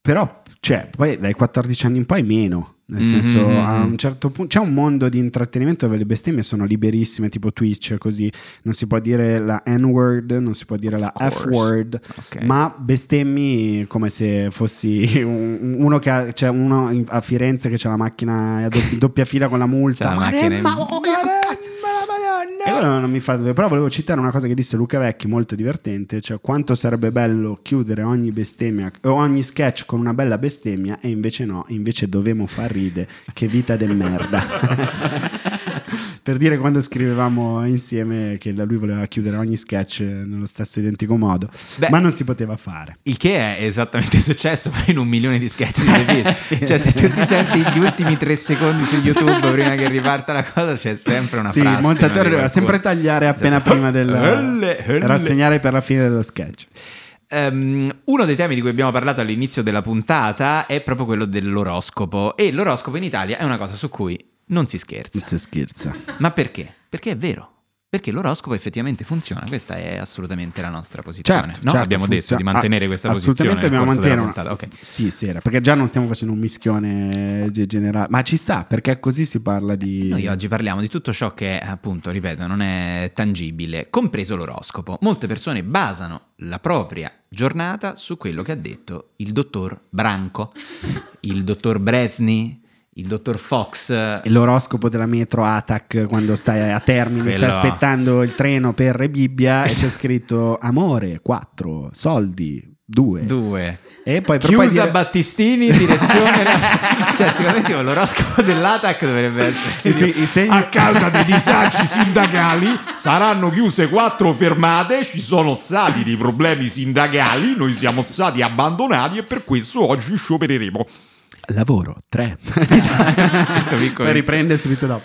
però, cioè, poi dai 14 anni in poi meno. Nel Mhm, senso, mhm. a un certo punto c'è un mondo di intrattenimento dove le bestemmie sono liberissime, tipo Twitch, così non si può dire la N-word, non si può dire Of la course. F-word, Ok. ma bestemmi come se fossi un- uno che ha, c'è uno a Firenze che c'ha la macchina a doppia, fila con la multa. C'ha la macchina in- Maremma, oh, e quello non mi fa però volevo citare una cosa che disse Luca Vecchi molto divertente cioè quanto sarebbe bello chiudere ogni bestemmia o ogni sketch con una bella bestemmia e invece no invece dovemo far ride che vita del merda per dire quando scrivevamo insieme che lui voleva chiudere ogni sketch nello stesso identico modo Beh. ma non si poteva fare Il che è esattamente successo in un milione di sketch di The Beatles. Cioè, se tu ti senti gli ultimi tre secondi su YouTube prima che riparta la cosa, c'è sempre una sì, frase. il montatore doveva sempre tagliare appena Esatto. prima del rassegnare per la fine dello sketch Ehm, uno dei temi di cui abbiamo parlato all'inizio della puntata è proprio quello dell'oroscopo. E l'oroscopo in Italia è una cosa su cui non si scherza. si scherza Ma perché? Perché è vero. Perché l'oroscopo effettivamente funziona, questa è assolutamente la nostra posizione. Certo, no? certo, Abbiamo detto funziona. di mantenere Ah, questa assolutamente posizione. nel dobbiamo mantenere puntata. Ok. Sì, sì, era, perché già non stiamo facendo un mischione ge- generale, ma ci sta, perché così si parla di... Noi oggi parliamo di tutto ciò che, appunto, ripeto, non è tangibile, compreso l'oroscopo. Molte persone basano la propria giornata su quello che ha detto il dottor Branco, il dottor Brezny, il dottor Fox. L'oroscopo della metro Atac quando stai a Termini, stai Quello- aspettando il treno per Bibbia e c'è scritto amore, 4, soldi, Due. Due. E poi per poi Chiusa dire- Battistini, direzione... cioè, sicuramente l'oroscopo dell'ATAC dovrebbe essere... Sì, i segni- A causa dei disagi sindacali saranno chiuse quattro fermate, ci sono stati dei problemi sindacali, noi siamo stati abbandonati e per questo oggi sciopereremo. Lavoro, tre. Questo piccolo per riprendersi subito dopo.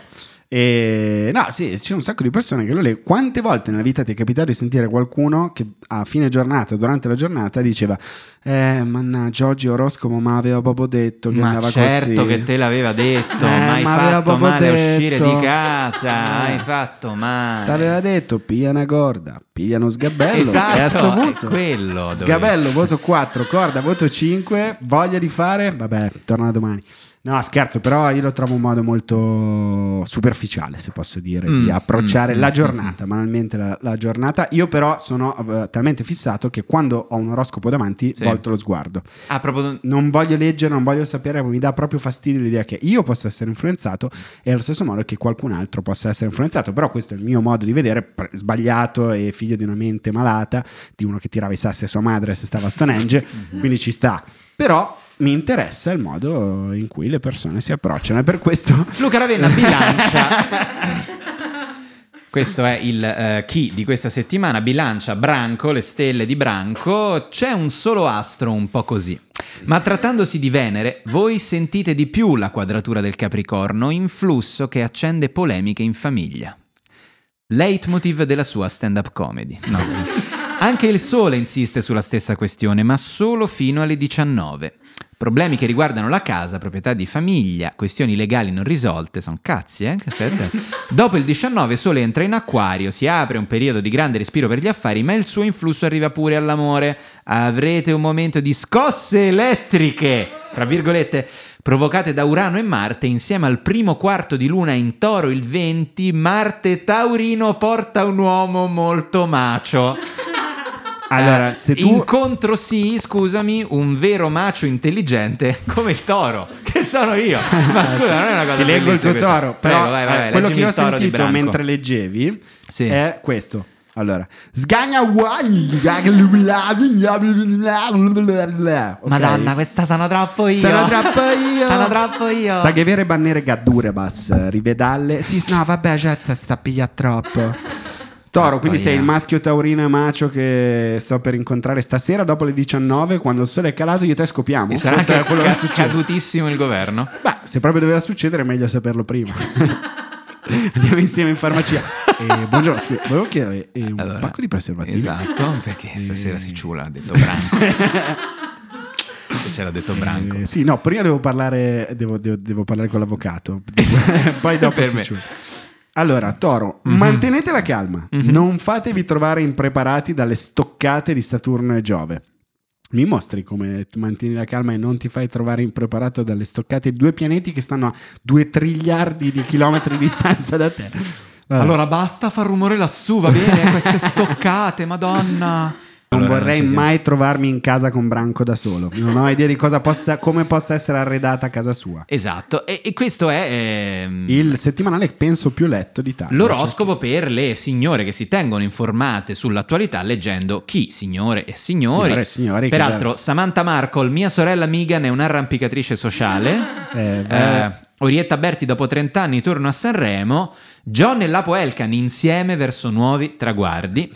E, no, sì, c'è un sacco di persone che lo leggono. Quante volte nella vita ti è capitato di sentire qualcuno che a fine giornata, durante la giornata, diceva: Eh, mannaggia, oggi oroscopo, ma aveva proprio detto che Ma andava certo così. che te l'aveva detto, Eh, ma hai ma fatto male detto. uscire di casa, Eh. hai fatto male. T'aveva detto, piglia una corda, piglia uno sgabello. Esatto, e a sto punto, quello dove- Sgabello, voto 4, corda, voto 5, voglia di fare, vabbè, torna domani. No, scherzo, però io lo trovo un modo molto superficiale, se posso dire, di Mm, approcciare mm, la mm, giornata, banalmente la, la giornata. Io però sono eh, talmente fissato che quando ho un oroscopo davanti Sì. volto lo sguardo. Ah, proprio... Non voglio leggere, non voglio sapere, mi dà proprio fastidio l'idea che io possa essere influenzato e allo stesso modo che qualcun altro possa essere influenzato. Però questo è il mio modo di vedere, pre- sbagliato e figlio di una mente malata, di uno che tirava i sassi a sua madre se stava a Stonehenge, quindi ci sta. Però mi interessa il modo in cui le persone si approcciano e per questo... Luca Ravenna bilancia. Questo è il eh, chi di questa settimana. Bilancia Branco, le stelle di Branco. C'è un solo astro un po' così. Ma trattandosi di Venere, voi sentite di più la quadratura del Capricorno, influsso che accende polemiche in famiglia. Leitmotiv della sua stand-up comedy. No. Anche il Sole insiste sulla stessa questione, ma solo fino alle 19. Problemi che riguardano la casa, proprietà di famiglia, questioni legali non risolte, sono cazzi, eh? Dopo il 19 Sole entra in acquario, si apre un periodo di grande respiro per gli affari, ma il suo influsso arriva pure all'amore. Avrete un momento di scosse elettriche, fra virgolette, provocate da Urano e Marte insieme al primo quarto di luna in toro il 20, Marte Taurino porta un uomo molto macio. Allora, Eh, se tu... Incontro sì, scusami, un vero macio intelligente come il toro, che sono io. Ma scusa, non è una cosa Ti leggo il tuo questa. toro, Prego, però vai, vai, eh, quello che ho sentito mentre leggevi Sì. è questo. Allora, sgagna guagni. Madonna, questa sono troppo io. Sono troppo io. Sono troppo io. Sa che vere bannere Gaddurebas, rivedalle. Sì, no, vabbè, Jazza sta piglia troppo. Toro, quindi sei il maschio taurino e macio che sto per incontrare stasera dopo le 19, quando il sole è calato, io e te scopiamo. E sarà Questo anche quello che succede. cadutissimo il governo. Beh, se proprio doveva succedere, è meglio saperlo prima. Andiamo insieme in farmacia. Eh, buongiorno, scusi, volevo chiedere eh, un Allora, pacco di preservativi. Esatto, perché stasera si ciula, ha detto Branco. C'era detto Branco. Eh, sì, no, prima devo parlare, devo, devo- devo parlare con l'avvocato, poi dopo Per si me. ciula. Allora, Toro, Mhm. mantenete la calma, non fatevi trovare impreparati dalle stoccate di Saturno e Giove. Mi mostri come ti mantieni la calma e non ti fai trovare impreparato dalle stoccate di due pianeti che stanno a due triliardi di chilometri di distanza da te. Vabbè. Allora basta far rumore lassù, va bene? Queste stoccate, madonna. Non Allora, vorrei mai trovarmi in casa con Branco da solo. Non ho idea di cosa possa, come possa essere arredata a casa sua. Esatto, e, e questo è ehm, Il settimanale penso più letto d'Italia. l'oroscopo per le signore che si tengono informate sull'attualità leggendo chi, signore e signori. Signore e signori, che Peraltro, Samantha Markle, mia sorella Megan, è un'arrampicatrice sociale. Eh, Eh, Orietta Berti dopo 30 anni torna a Sanremo, John e Lapo Elkan insieme verso nuovi traguardi.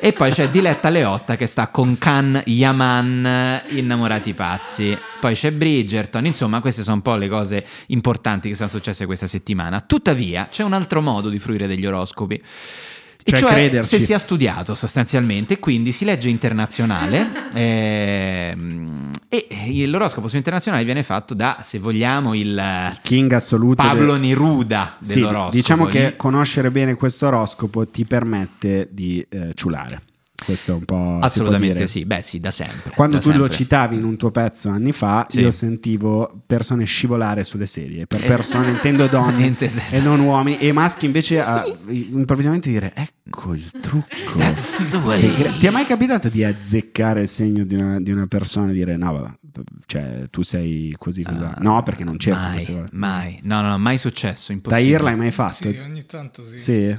E poi c'è Diletta Leotta che sta con Khan Yaman, innamorati pazzi. Poi c'è Bridgerton, insomma queste sono un po' le cose importanti che sono successe questa settimana. Tuttavia c'è un altro modo di fruire degli oroscopi. Cioè cioè, crederci. se si ha studiato sostanzialmente, quindi si legge internazionale ehm, e l'oroscopo su internazionale viene fatto da, se vogliamo, il King assoluto. Pablo del- Neruda Sì, dell'oroscopo. diciamo che conoscere bene questo oroscopo ti permette di eh, ciulare. Questo è un po'. Assolutamente sì, beh sì, da sempre. Quando da tu lo sempre. citavi in un tuo pezzo anni fa, Sì. io sentivo persone scivolare sulle sedie. Per persone intendo donne Intende- e non uomini, e maschi invece a, improvvisamente dire: Ecco il trucco. Ti è mai capitato di azzeccare il segno di una, di una persona e dire: No, vabbè, cioè tu sei così, così. no, perché non cerchi mai, queste cose. mai, no, no, no, mai successo, Da impossibile. Irla hai mai fatto? Sì, ogni tanto sì. Sì.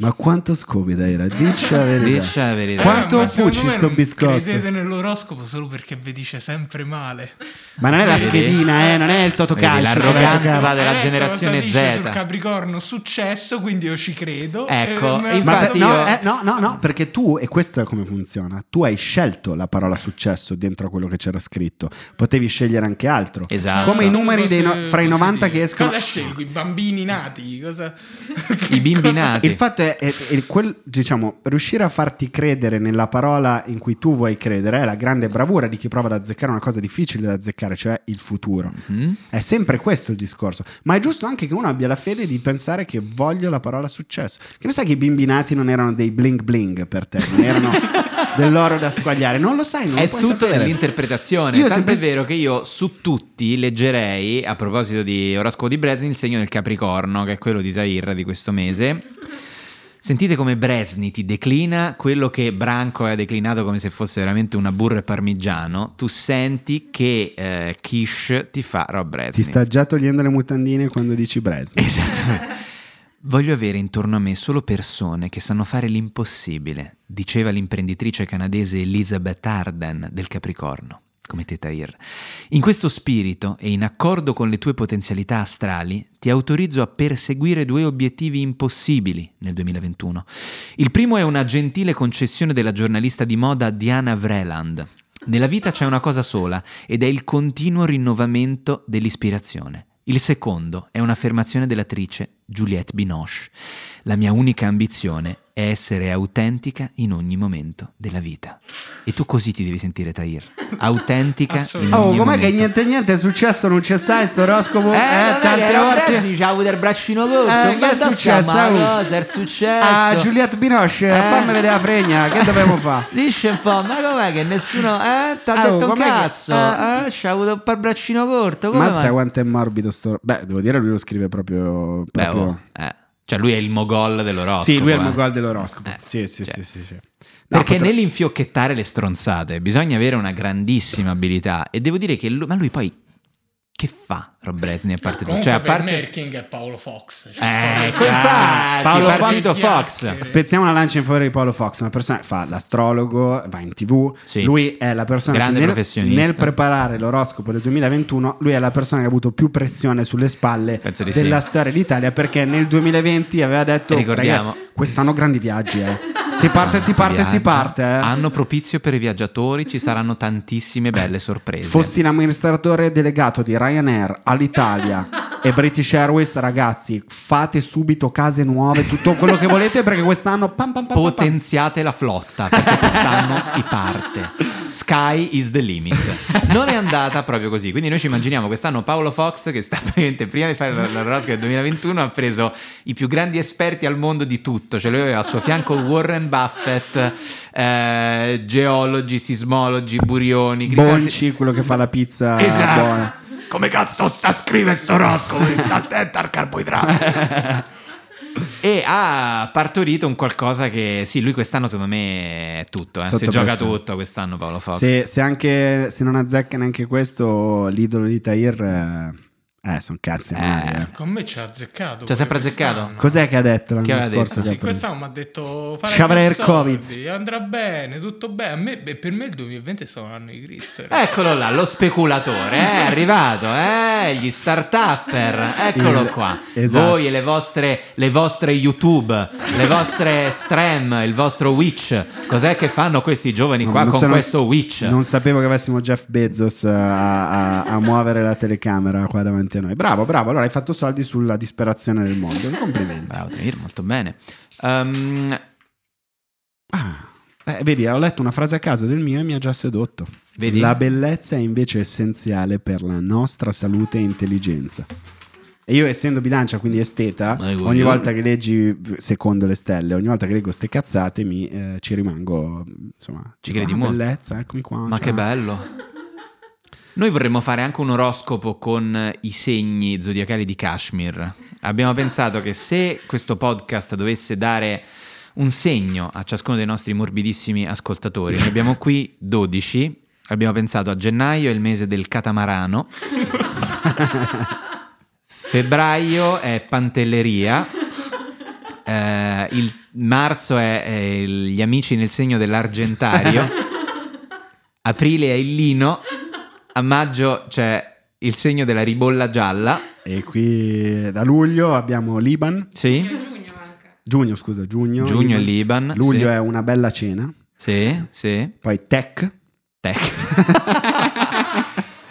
Ma quanto scopi Daira? Dici la verità. Dici la verità. Quanto ma secondo pucci me sto biscotto? Credete nell'oroscopo solo perché vi dice sempre male. Ma non è la schedina, eh, non è il totocalcio. L'arroganza della generazione cosa dice Z. sul Capricorno successo, quindi io ci credo. Ecco, e la infatti Ma per- no, io- eh, no, no, no, perché tu, e questo è come funziona, tu hai scelto la parola successo dentro a quello che c'era scritto, potevi scegliere anche altro. Esatto. Come i numeri dei no- fra i 90 che escono... Cosa scelgo? I bambini nati? Cosa... I bimbi nati. Il fatto è, è- è quel- diciamo, riuscire a farti credere nella parola in cui tu vuoi credere è la grande bravura di chi prova ad azzeccare una cosa difficile da azzeccare, cioè il futuro. Mhm. È sempre questo il discorso. Ma è giusto anche che uno abbia la fede di pensare che voglio la parola successo. Che ne sai che i bimbi nati non erano dei bling bling per te, non erano dell'oro da squagliare. Non lo sai, non È tutto sapere. nell'interpretazione. Io Tanto sempre- è vero che io su tutti leggerei, a proposito di oroscopo di Bresni, il segno del Capricorno, che è quello di Tahir di questo mese. Sentite come Bresni ti declina quello che Branco ha declinato come se fosse veramente una burra e parmigiano. Tu senti che eh, Kish ti fa Rob Bresni. Ti sta già togliendo le mutandine quando dici Bresni. Esattamente. Voglio avere intorno a me solo persone che sanno fare l'impossibile, diceva l'imprenditrice canadese Elizabeth Arden del Capricorno, come te Tahir. In questo spirito e in accordo con le tue potenzialità astrali, ti autorizzo a perseguire due obiettivi impossibili nel 2021. Il primo è una gentile concessione della giornalista di moda Diana Vreeland. Nella vita c'è una cosa sola ed è il continuo rinnovamento dell'ispirazione. Il secondo è un'affermazione dell'attrice Juliette Binoche. La mia unica ambizione è essere autentica in ogni momento della vita. E tu così ti devi sentire, Tahir. Autentica in Assolutamente. Oh, ogni com'è momento. che niente niente è successo, non c'è sta sto oroscopo? Eh, è tante volte. Bresni c'ha avuto il braccino corto. Eh, che è successo? ma cosa è successo? Ah, Giuliette Binoche, Eh. fammi vedere la fregna, che dobbiamo fare? Dice un po', ma com'è che nessuno eh, ti ha Ah, oh, detto un com'è che- cazzo? eh. Eh, c'ha avuto un po' il braccino corto. Come Mazza mai? quanto è morbido sto... Beh, devo dire lui lo scrive proprio... Beh, oh, eh. Cioè lui è il mogol dell'oroscopo. sì, lui è il eh. mogol dell'oroscopo. Eh, sì, sì, cioè. sì, sì, sì. No, Perché potrà- nell'infiocchettare le stronzate bisogna avere una grandissima abilità e devo dire che lui, ma lui poi che fa Rob Bresni a parte tutto? Comunque Cioè a per parte me il King è Paolo Fox. Cioè, Eh, come fa? Paolo partito Fox- Fox. Spezziamo una lancia in favore di Paolo Fox, una persona che fa l'astrologo, va in tv, Sì. lui è la persona Grande che nel, professionista. nel preparare l'oroscopo del 2021, lui è la persona che ha avuto più pressione sulle spalle della sì. storia d'Italia perché nel 2020 aveva detto Ricordiamo. "Raga, quest'anno grandi viaggi, eh. si parte, si parte, si parte. Eh. Anno propizio per i viaggiatori, ci saranno tantissime belle sorprese. Fossi l'amministratore delegato di Ryanair all'Italia e British Airways, ragazzi, fate subito case nuove, tutto quello che volete perché quest'anno pam, pam, pam. Potenziate la flotta perché quest'anno si parte. Sky is the limit. Non è andata proprio così. Quindi noi ci immaginiamo quest'anno Paolo Fox che sta praticamente prima di fare la- l'oroscopo del 2021 ha preso i più grandi esperti al mondo di tutto. Cioè lui aveva al suo fianco Warren Buffett, eh, geologi, sismologi, burioni, crisanti- Bonci, quello che fa la pizza Esatto. buona. Come cazzo sta a scrivere sto oroscopo? Sta attento al carboidrato. E ha partorito un qualcosa che sì, lui quest'anno secondo me è tutto, eh. Si gioca tutto quest'anno Paolo Fox. Se, se anche se non azzecca neanche questo, l'idolo di Tahir, eh, eh sono cazzi. Eh. Con me ci ha azzeccato. Ci ha sempre azzeccato? quest'anno. Cos'è che ha detto l'anno Che scorso? detto? Sì, quest'anno mi ha detto Ci avrai il Covid. andrà bene, tutto bene. A me, beh, per me il 2020 è stato un anno di Cristo. Eh, Eccolo là, lo speculatore, eh, è arrivato, eh, gli start-upper, eccolo Il- qua. esatto. Voi e le vostre, le vostre YouTube, le vostre Stream, il vostro Witch, cos'è che fanno questi giovani qua Non con sono- questo Witch? Non sapevo che avessimo Jeff Bezos eh, a, a- a muovere la telecamera qua davanti a noi. Bravo, bravo. Allora hai fatto soldi sulla disperazione del mondo. Complimenti. Bravo, Tahir, molto bene. Ehm, Ah, eh, vedi, ho letto una frase a caso del mio e mi ha già sedotto. Vedi? La bellezza è invece essenziale per la nostra salute e intelligenza. E io, essendo bilancia, quindi esteta, ogni volta che leggi secondo le stelle, ogni volta che leggo ste cazzate, mi, eh, ci rimango. Insomma, Ci credi ah, molto? bellezza, eccomi qua. ma ciao. che bello. Noi vorremmo fare anche un oroscopo con eh, i segni zodiacali di Kashmir. Abbiamo pensato che se questo podcast dovesse dare un segno a ciascuno dei nostri morbidissimi ascoltatori, ne abbiamo qui 12. Abbiamo pensato a gennaio è il mese del catamarano. Febbraio è pantelleria. Eh, il marzo è, è gli amici nel segno dell'argentario. Aprile è il lino. A maggio c'è il segno della ribolla gialla. E qui da luglio abbiamo Liban. Sì. Giugno. Giugno, scusa, giugno. Giugno è Liban. Luglio sì. è una bella cena. Sì, sì. Poi tech. Tech.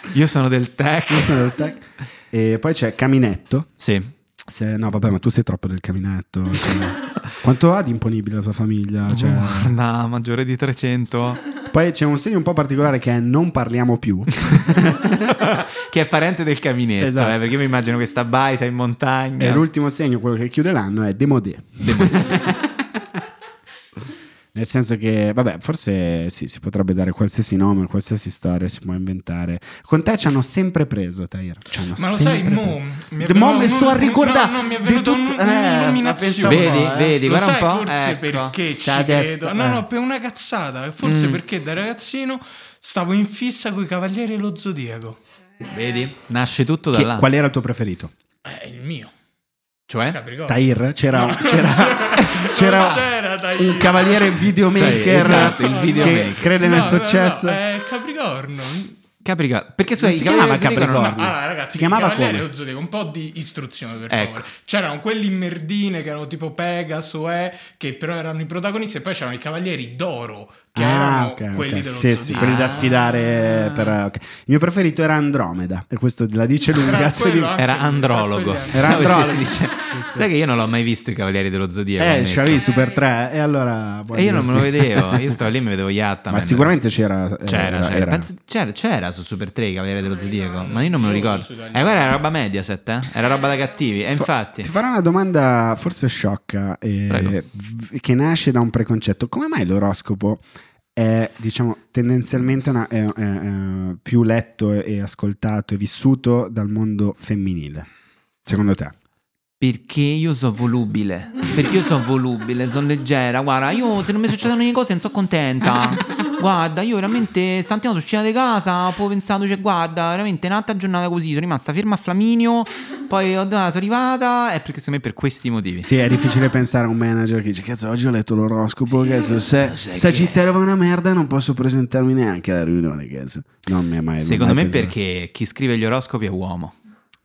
Io sono del tech. Questo è il tech. E poi c'è caminetto. Sì. Se- no, vabbè, ma tu sei troppo del caminetto. cioè. quanto ha di imponibile la tua famiglia? Cioè, Guarda, maggiore di 300. Poi c'è un segno un po' particolare che è non parliamo più. che è parente del caminetto, Esatto. eh, perché io mi immagino questa baita in montagna. e l'ultimo segno, quello che chiude l'anno, è demodé. Nel senso che, vabbè, forse sì, si potrebbe dare qualsiasi nome, qualsiasi storia si può inventare. Con te ci hanno sempre preso, hanno Ma lo sai, mo, mi è De- mo venuto mi un- sto a un- ricordare no, no, mi è venuto tut- un- eh, un'illuminazione. Vedi, eh. vedi, Lo guarda un sai po'. forse ecco. perché ci credo? destra, No, eh. no, per una cazzata. Forse Mm. perché da ragazzino stavo in fissa con i Cavalieri dello Zodiaco. Vedi? Nasce tutto da Chi- là. qual era il tuo preferito? È il mio. Cioè? Capricorno. Tahir? C'era, No. c'era, c'era c'era Tahir. un cavaliere videomaker Esatto, il che videomaker. crede nel No, successo. no, è Capricorno. Capricorno. Perché i si chiamava Capricorno. Allora, ragazzi, Si chiamava come? Zodiaco, un po' di istruzione per Ecco. favore. C'erano quelli in merdine che erano tipo Pegaso, eh, che però erano i protagonisti, e poi c'erano i Cavalieri d'oro, che Ah, erano ok, quelli ok. dello sì, sì, quelli da Ah. sfidare per, ok. il mio preferito era Andromeda e questo la dice lunga Era tra andrologo. Era Sai, andrologo. si dice- Sai che io non l'ho mai visto i Cavalieri dello Zodiaco. eh c'avevi Super 3 e allora E io non me lo vedevo. Io stavo lì e mi vedevo Yatta. ma sicuramente c'era eh, C'era, c'era. era- Penso- c'era, c'era su Super 3 i Cavalieri dello Zodiaco, ma io non me lo ricordo. su Eh, guarda, era roba Mediaset, eh? Era roba da cattivi. E Fa- infatti, ti farò una domanda forse sciocca eh, che nasce da un preconcetto come mai l'oroscopo è diciamo tendenzialmente una- è- è- è più letto e ascoltato e vissuto dal mondo femminile secondo te? Perché io sono volubile. Perché io sono volubile, sono leggera. Guarda, io se non mi succedono le cose non sono contenta. Guarda, io veramente stamattina sono uscita di casa, poi ho pensato, cioè, guarda, veramente un'altra giornata così, sono rimasta ferma a Flaminio, poi ho- sono arrivata, è perché secondo me per questi motivi. Sì, è difficile pensare a un manager che dice: Cazzo, oggi ho letto l'oroscopo. Cazzo, se città era una merda, non posso presentarmi neanche alla riunione. Cazzo, non mi è mai. Secondo mai me pensato. perché chi scrive gli oroscopi è uomo.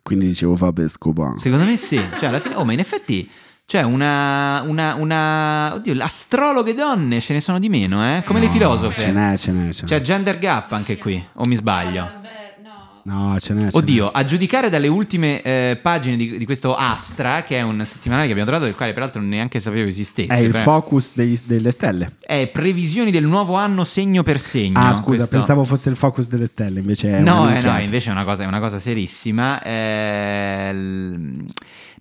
Quindi dicevo Fabio Escobar. Secondo me sì. Cioè, alla fine, oh, ma in effetti, cioè, una, una, una. Oddio, astrologhe donne ce ne sono di meno, eh? Come le No, filosofe. Ce n'è, ce n'è. Ce n'è. C'è gender gap anche qui, o mi sbaglio? No. ce n'è. ce Oddio, a giudicare dalle ultime eh, pagine di, di questo Astra, che è un settimanale che abbiamo trovato, del quale peraltro neanche sapevo esistesse. n'è. È il Beh, focus degli- delle stelle. è previsioni del nuovo anno segno per segno. Ah, scusa, questo. pensavo fosse il focus delle stelle. Invece è No, eh, no, invece è una cosa, è una cosa serissima. Eh, l-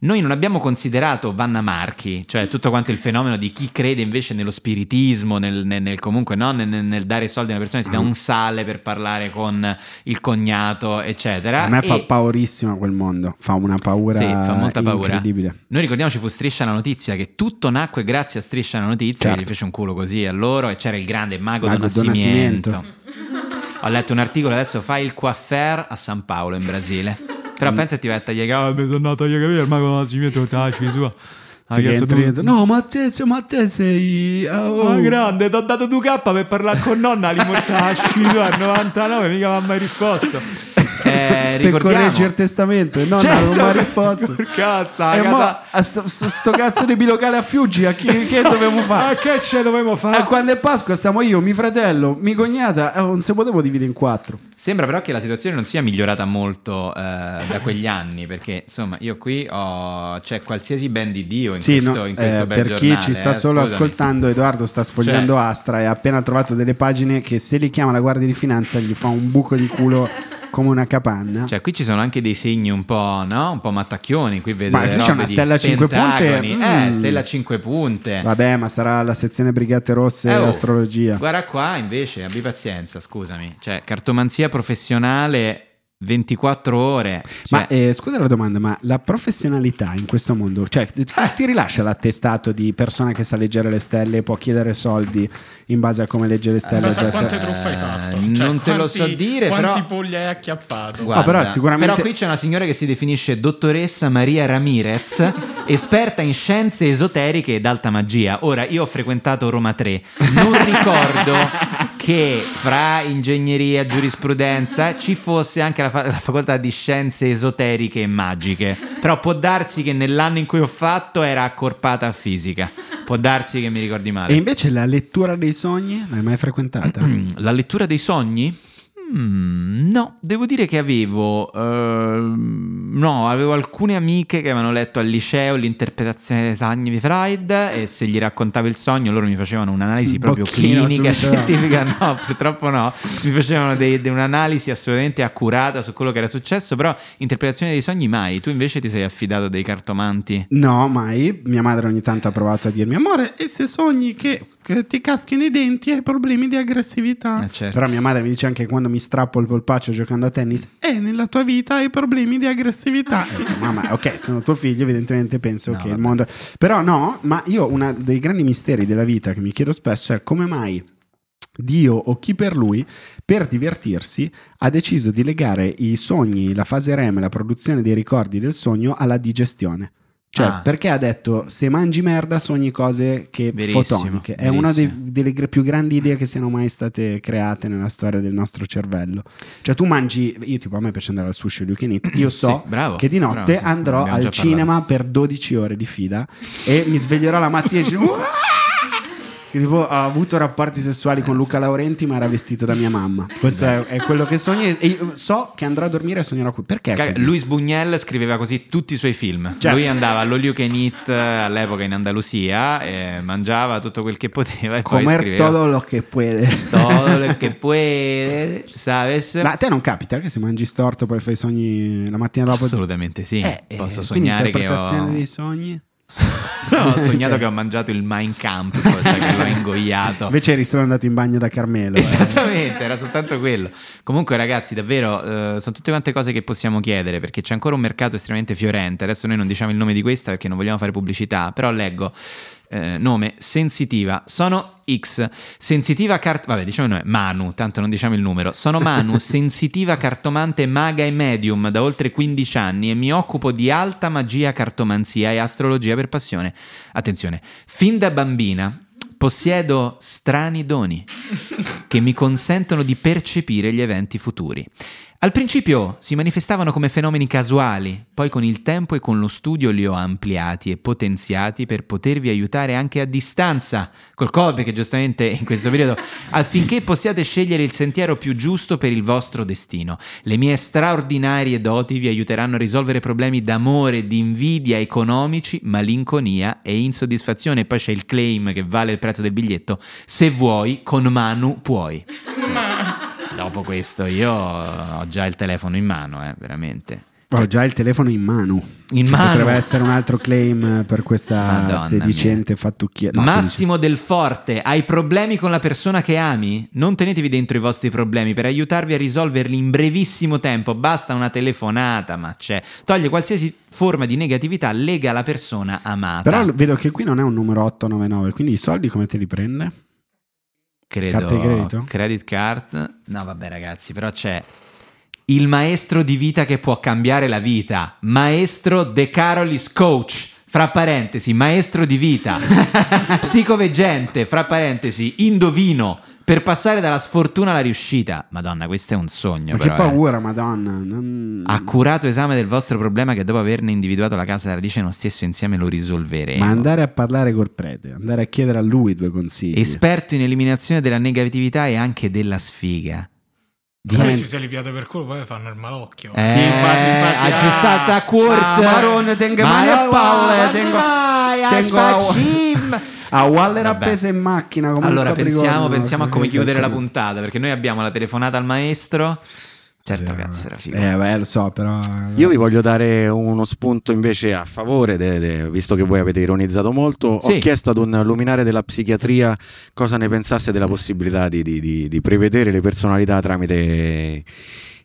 noi non abbiamo considerato Vanna Marchi, cioè tutto quanto il fenomeno di chi crede invece nello spiritismo, nel, nel- nel- comunque no, nel, nel dare soldi a una persona, si dà un sale per parlare con il cognato, eccetera. A me fa E- paurissimo quel mondo. Fa una paura, Sì, fa molta paura. incredibile. Noi ricordiamoci fu Striscia la notizia, che tutto nacque grazie a Striscia la notizia, Certo. che gli fece un culo così a loro, e c'era il grande mago, Mago do do Nascimento. Ho letto un articolo adesso, fai il coiffer a San Paolo in Brasile. Però pensa e ti vai a tagliare i capelli, "Ah, mi sono andato a tagliare i capelli, il mago do Nascimento, taci sua. Tu- dentro, No, ma te, ma te sei. oh, Ma grande, ti ho dato 2K per parlare con nonna, li mortasci al 99, mica mi ha mai risposto. Eh, per ricordiamo- correggere il testamento e non Certo, non mi ha risposto. per cazzo, a E casa- mo, a sto, sto- cazzo di bilocale a Fiuggi, a chi, che dovevamo Ma fare? che ce dovevamo fare? Eh, quando è Pasqua stiamo io, mio fratello, mia cognata, eh, non si potevo dividere in quattro. Sembra però che la situazione non sia migliorata molto eh, da quegli anni, perché insomma io qui ho c'è qualsiasi ben di Dio in Sì, questo, no, in questo eh, per chi giornale, ci sta eh, solo scusami. ascoltando, Edoardo sta sfogliando Cioè. Astra e ha appena trovato delle pagine che se li chiama la Guardia di Finanza gli fa un buco di culo come una capanna. Cioè, qui ci sono anche dei segni un po', no? Un po' mattacchioni. Qui vedo Ma qui c'è una stella a cinque pentagoni. punte? Eh, Mm. stella a cinque punte. Vabbè, ma sarà la sezione Brigate Rosse Eh, e oh, astrologia. Guarda qua, invece, abbi pazienza, scusami. Cioè, cartomanzia professionale 24 ore. Ma Cioè, eh, scusa la domanda, ma la professionalità in questo mondo, cioè ti, ti rilascia l'attestato di persona che sa leggere le stelle e può chiedere soldi in base a come legge le stelle? Ma Oggetto- quante truffe hai fatto? Eh, non te lo so quanti- dire, quanti però- polli hai acchiappato? guarda, però sicuramente- però qui c'è una signora che si definisce dottoressa Maria Ramirez, esperta in scienze esoteriche ed alta magia. Ora, io ho frequentato Roma 3, non ricordo che fra ingegneria giurisprudenza ci fosse anche la, fa- la facoltà di scienze esoteriche e magiche. Però può darsi che nell'anno in cui ho fatto era accorpata a fisica. Può darsi che mi ricordi male. E invece la lettura dei sogni l'hai mai frequentata? La lettura dei sogni? Mm, no, devo dire che avevo, ehm, no, avevo alcune amiche che avevano letto al liceo l'interpretazione dei sogni di Freud e se gli raccontavo il sogno loro mi facevano un'analisi Un proprio clinica, scientifica, no, purtroppo no, mi facevano dei- de- un'analisi assolutamente accurata su quello che era successo, però interpretazione dei sogni mai, tu invece ti sei affidato dei cartomanti? No, mai. Mia madre ogni tanto ha provato a dirmi, amore, e se sogni che, che ti caschino i denti hai problemi di aggressività? Eh, certo. Però mia madre mi dice anche quando mi strappo il polpaccio giocando a tennis, e nella tua vita hai problemi di aggressività. E ho detto, Mamma, ok, sono tuo figlio, evidentemente penso No, che il mondo... Però no, ma io uno dei grandi misteri della vita che mi chiedo spesso è come mai... Dio o chi per lui, per divertirsi, ha deciso di legare i sogni, la fase REM, la produzione dei ricordi del sogno alla digestione. Cioè, Ah. perché ha detto se mangi merda sogni cose che Verissimo, fotoniche. È una dei- verissimo. delle più grandi idee che siano mai state create nella storia del nostro cervello. Cioè, tu mangi, io tipo a me piace andare al sushi all you can eat, io so Sì, bravo, che di notte bravo, sì, andrò al cinema per 12 ore di fila e mi sveglierò la mattina e dico! Che tipo ho avuto rapporti sessuali con Luca Laurenti ma era vestito da mia mamma questo è, è quello che sogno e io so che andrò a dormire e sognerò qui perché è Caga- così? Luis Buñuel scriveva così tutti i suoi film. Certo. Lui andava all'All You Can Eat eh, all'epoca in Andalusia, e mangiava tutto quel che poteva e poi comer scriveva todo lo che puede todo lo che puede, sabes? Ma a te non capita che se mangi storto poi fai i sogni la mattina dopo? Assolutamente sì. Eh, eh, Posso quindi sognare che ho... interpretazione dei sogni? No, ho sognato Cioè- che ho mangiato il Mein Kampf, cioè che l'ho ingoiato. Invece eri solo andato in bagno da Carmelo. eh. Esattamente, era soltanto quello. Comunque, ragazzi, davvero eh, sono tutte quante cose che possiamo chiedere perché c'è ancora un mercato estremamente fiorente. Adesso noi non diciamo il nome di questa perché non vogliamo fare pubblicità, però leggo. Eh, nome sensitiva. Sono X. Sensitiva cart vabbè diciamo nome Manu tanto non diciamo il numero. Sono Manu sensitiva cartomante maga e medium da oltre 15 anni e mi occupo di alta magia cartomanzia e astrologia per passione. Attenzione fin da bambina possiedo strani doni che mi consentono di percepire gli eventi futuri. Al principio si manifestavano come fenomeni casuali, poi con il tempo e con lo studio li ho ampliati e potenziati per potervi aiutare anche a distanza, col Covid, perché giustamente in questo periodo, affinché possiate scegliere il sentiero più giusto per il vostro destino. Le mie straordinarie doti vi aiuteranno a risolvere problemi d'amore, di invidia economici, malinconia e insoddisfazione. E poi c'è il claim che vale il prezzo del biglietto. Se vuoi, con Manu puoi. Dopo questo io ho già il telefono in mano, eh, veramente. Ho già il telefono in mano. In Ci mano? Potrebbe essere un altro claim per questa Madonna sedicente fattucchia. no, Massimo del Forte, hai problemi con la persona che ami? Non tenetevi dentro i vostri problemi per aiutarvi a risolverli in brevissimo tempo. Basta una telefonata, ma c'è. Toglie qualsiasi forma di negatività, lega la persona amata. Però vedo che qui non è un numero 899, quindi i soldi come te li prende? Credo, Carte di credito? Credit card. No, vabbè, ragazzi, però c'è il maestro di vita che può cambiare la vita. Maestro De Carolis Coach. Fra parentesi, maestro di vita, psicoveggente, fra parentesi, indovino, per passare dalla sfortuna alla riuscita. Madonna, questo è un sogno. Ma che eh. paura, madonna. non- Accurato esame del vostro problema che dopo averne individuato la causa e la radice non stesso insieme lo risolveremo. Ma andare a parlare col prete, andare a chiedere a lui due consigli. Esperto in eliminazione della negatività e anche della sfiga. Questi se li piate per culo poi fanno il malocchio. Eh, Sì, infatti, infatti, c'è ah, stata a Kurt. ah, Marone, tengo Ma mani a palle, tengo- mai, tengo a a-. A Waller Vabbè. appesa in macchina. Allora pensiamo, pensiamo a come chiudere la puntata perché noi abbiamo la telefonata al maestro. Certo, cazzo, era figo. Eh, beh, lo so, però. Io vi voglio dare uno spunto invece a favore, de- de- visto che voi avete ironizzato molto. Sì. Ho chiesto ad un luminare della psichiatria cosa ne pensasse della possibilità di, di- di- di prevedere le personalità tramite eh,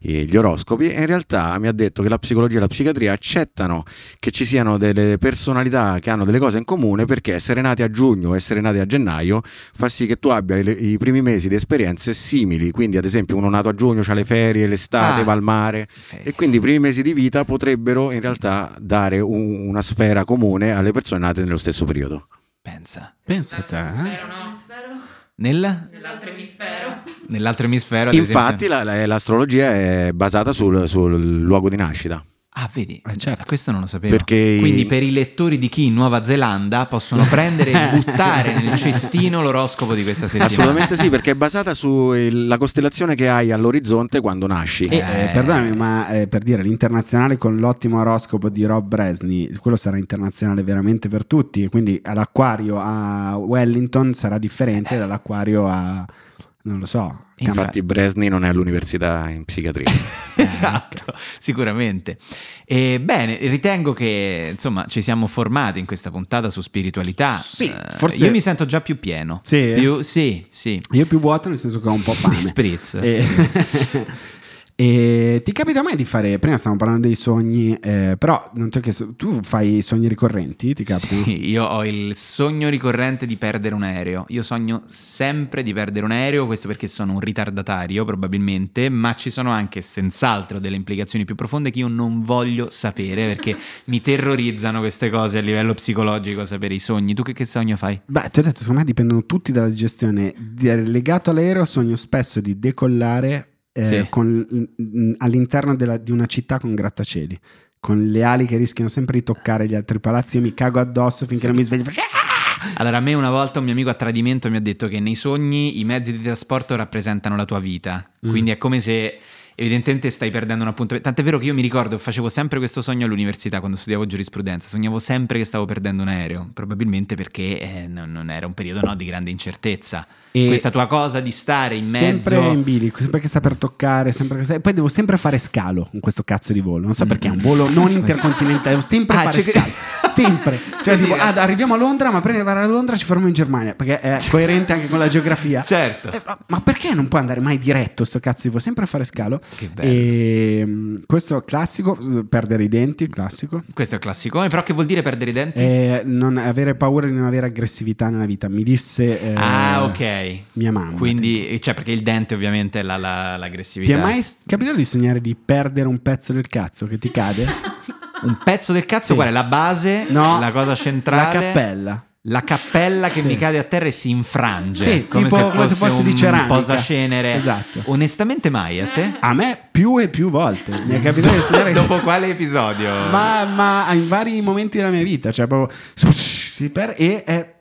gli oroscopi e in realtà mi ha detto che la psicologia e la psichiatria accettano che ci siano delle personalità che hanno delle cose in comune perché essere nati a giugno o essere nati a gennaio fa sì che tu abbia i primi mesi di esperienze simili, quindi ad esempio uno nato a giugno ha le ferie, l'estate, Ah. va al mare e quindi i primi mesi di vita potrebbero in realtà dare un- una sfera comune alle persone nate nello stesso periodo. Pensa. Pensa a te, eh? Nel, Nell'altro emisfero. nell'altro emisfero, ad Infatti la- la- l'astrologia è basata sul, sul luogo di nascita. Ah, vedi, Eh, certo. questo non lo sapevo. Perché Quindi per i lettori di chi in Nuova Zelanda possono prendere e buttare nel cestino l'oroscopo di questa settimana. Assolutamente sì, perché è basata sulla costellazione che hai all'orizzonte quando nasci. Eh, Eh. perdonami, ma eh, per dire l'internazionale con l'ottimo oroscopo di Rob Bresney, quello sarà internazionale veramente per tutti. Quindi all'acquario a Wellington sarà differente dall'acquario a non lo so. Infatti Bresni non è all'università in psichiatria. esatto, sicuramente. E, bene, ritengo che insomma ci siamo formati in questa puntata su spiritualità. Sì, Eh, forse- Io mi sento già più pieno. Sì? Più- sì, sì. Io più vuoto nel senso che ho un po' fame. Di spritz. E, e ti capita mai di fare, prima stavamo parlando dei sogni, eh, però non ti ho chiesto, tu fai sogni ricorrenti? Ti capitano? Sì, io ho il sogno ricorrente di perdere un aereo. Io sogno sempre di perdere un aereo, questo perché sono un ritardatario probabilmente, ma ci sono anche senz'altro delle implicazioni più profonde che io non voglio sapere perché mi terrorizzano queste cose a livello psicologico, sapere i sogni. Tu che, che sogno fai? Beh, ti ho detto, secondo me dipendono tutti dalla gestione. Legato all'aereo sogno spesso di decollare eh, Sì. con- mm, all'interno della- di una città con grattacieli. Con le ali che rischiano sempre di toccare gli altri palazzi, io mi cago addosso finché non mi sveglio. "Ah!" Allora, a me una volta un mio amico a tradimento mi ha detto che nei sogni i mezzi di trasporto rappresentano la tua vita. Quindi è come se evidentemente stai perdendo un appuntamento. Tant'è vero che io mi ricordo, facevo sempre questo sogno all'università quando studiavo giurisprudenza. Sognavo sempre che stavo perdendo un aereo, probabilmente perché eh, non, non era un periodo no, di grande incertezza. E- Questa tua cosa di stare in Sempre mezzo. in bilico, sempre che sta per toccare, sempre che sta- poi devo sempre fare scalo con questo cazzo di volo. Non so perché è un volo non intercontinentale, devo sempre Ah, fare cioè- scalo. Sempre. Cioè, tipo, ah, arriviamo a Londra, ma prima di arrivare a Londra ci fermiamo in Germania, perché è coerente anche con la geografia. Certo. Eh, ma, ma perché non può andare mai diretto sto cazzo di volo? Sempre a fare scalo. Che bello. E, mm, questo è classico, eh, perdere i denti, classico. Questo è il classicone, però che vuol dire perdere i denti? E non avere paura di non avere aggressività nella vita. Mi disse eh, ah, ok. mia mamma. Quindi, cioè, perché il dente ovviamente è la- la- Ti l'aggressività. è mai capitato di sognare di perdere un pezzo del cazzo che ti cade? Un pezzo del cazzo, Sì. qual è? La base, No, la cosa La centrale. cappella. La cappella che Sì. mi cade a terra e si infrange. Sì, come tipo se come se fosse di ceramica. posacenere. Esatto. Onestamente mai a te? A me più e più volte. Mi è capitato di sognare Dopo quale episodio? ma, ma in vari momenti della mia vita, cioè proprio si per e è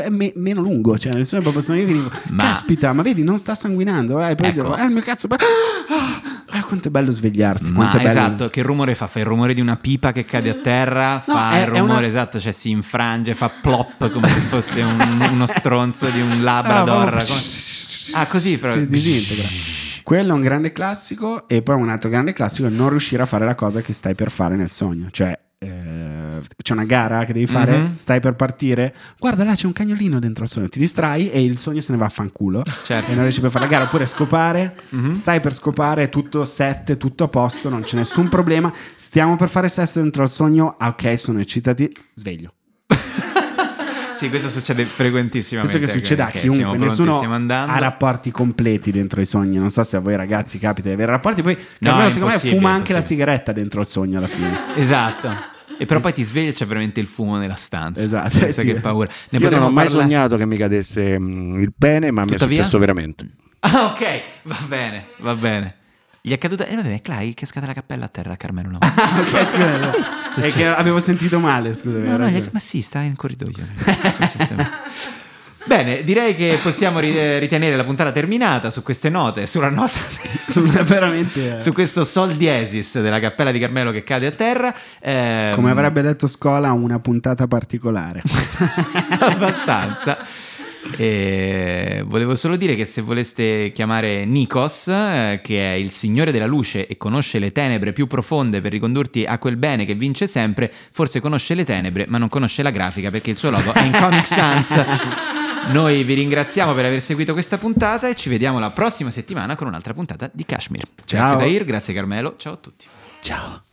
è me- meno lungo, cioè nel senso proprio sono io che dico Ma- caspita, ma vedi non sta sanguinando, eh, poi Ecco. dico, eh, il mio cazzo ah, ah, quanto è bello svegliarsi, Ma è bello. esatto, che rumore fa? Fa il rumore di una pipa che cade a terra, fa è- il rumore una- esatto, cioè si infrange, fa plop come se fosse un- uno stronzo di un labrador. Ah, proprio- Come- Ah, così però. si disintegra. Quello è un grande classico e poi un altro grande classico è non riuscire a fare la cosa che stai per fare nel sogno, cioè eh, c'è una gara che devi fare, Mhm. stai per partire, guarda là c'è un cagnolino dentro al sogno, ti distrai e il sogno se ne va a fanculo Certo. e non riesci più a fare la gara, oppure scopare, Mhm. stai per scopare, tutto set, tutto a posto, non c'è nessun problema, stiamo per fare sesso dentro al sogno, ah, ok sono eccitati, sveglio. Sì, questo succede frequentissimamente. Questo che succede a chiunque, nessuno ha rapporti completi dentro i sogni. Non so se a voi ragazzi capita di avere rapporti. Poi No, Carmelo, è secondo me fuma anche la sigaretta dentro il sogno alla fine. Esatto. E però poi ti svegli e c'è veramente il fumo nella stanza. Esatto, Pensa eh sì. che paura. Ne Io non ho mai parlare- sognato che mi cadesse mm, il pene, ma mi è Tuttavia? successo veramente. Ah, ok, va bene, va bene. Gli è caduta. E vabbè, è Clay, che cascata la cappella a terra Carmelo una volta. Ah, ok, scusa. È che avevo sentito male. Scusami. No, no, ma sì, sta in corridoio. Bene, direi che possiamo eh, ritenere la puntata terminata su queste note, sulla nota, Sono veramente. eh, su questo sol diesis della cappella di Carmelo che cade a terra. Ehm, Come avrebbe detto Scola, una puntata particolare. abbastanza. E volevo solo dire che se voleste chiamare Nikos, eh, che è il signore della luce e conosce le tenebre più profonde per ricondurti a quel bene che vince sempre, forse conosce le tenebre, ma non conosce la grafica perché il suo logo è in Comic Sans. Noi vi ringraziamo per aver seguito questa puntata e ci vediamo la prossima settimana con un'altra puntata di Kashmir. Ciao. Grazie Dair, grazie Carmelo, ciao a tutti. Ciao.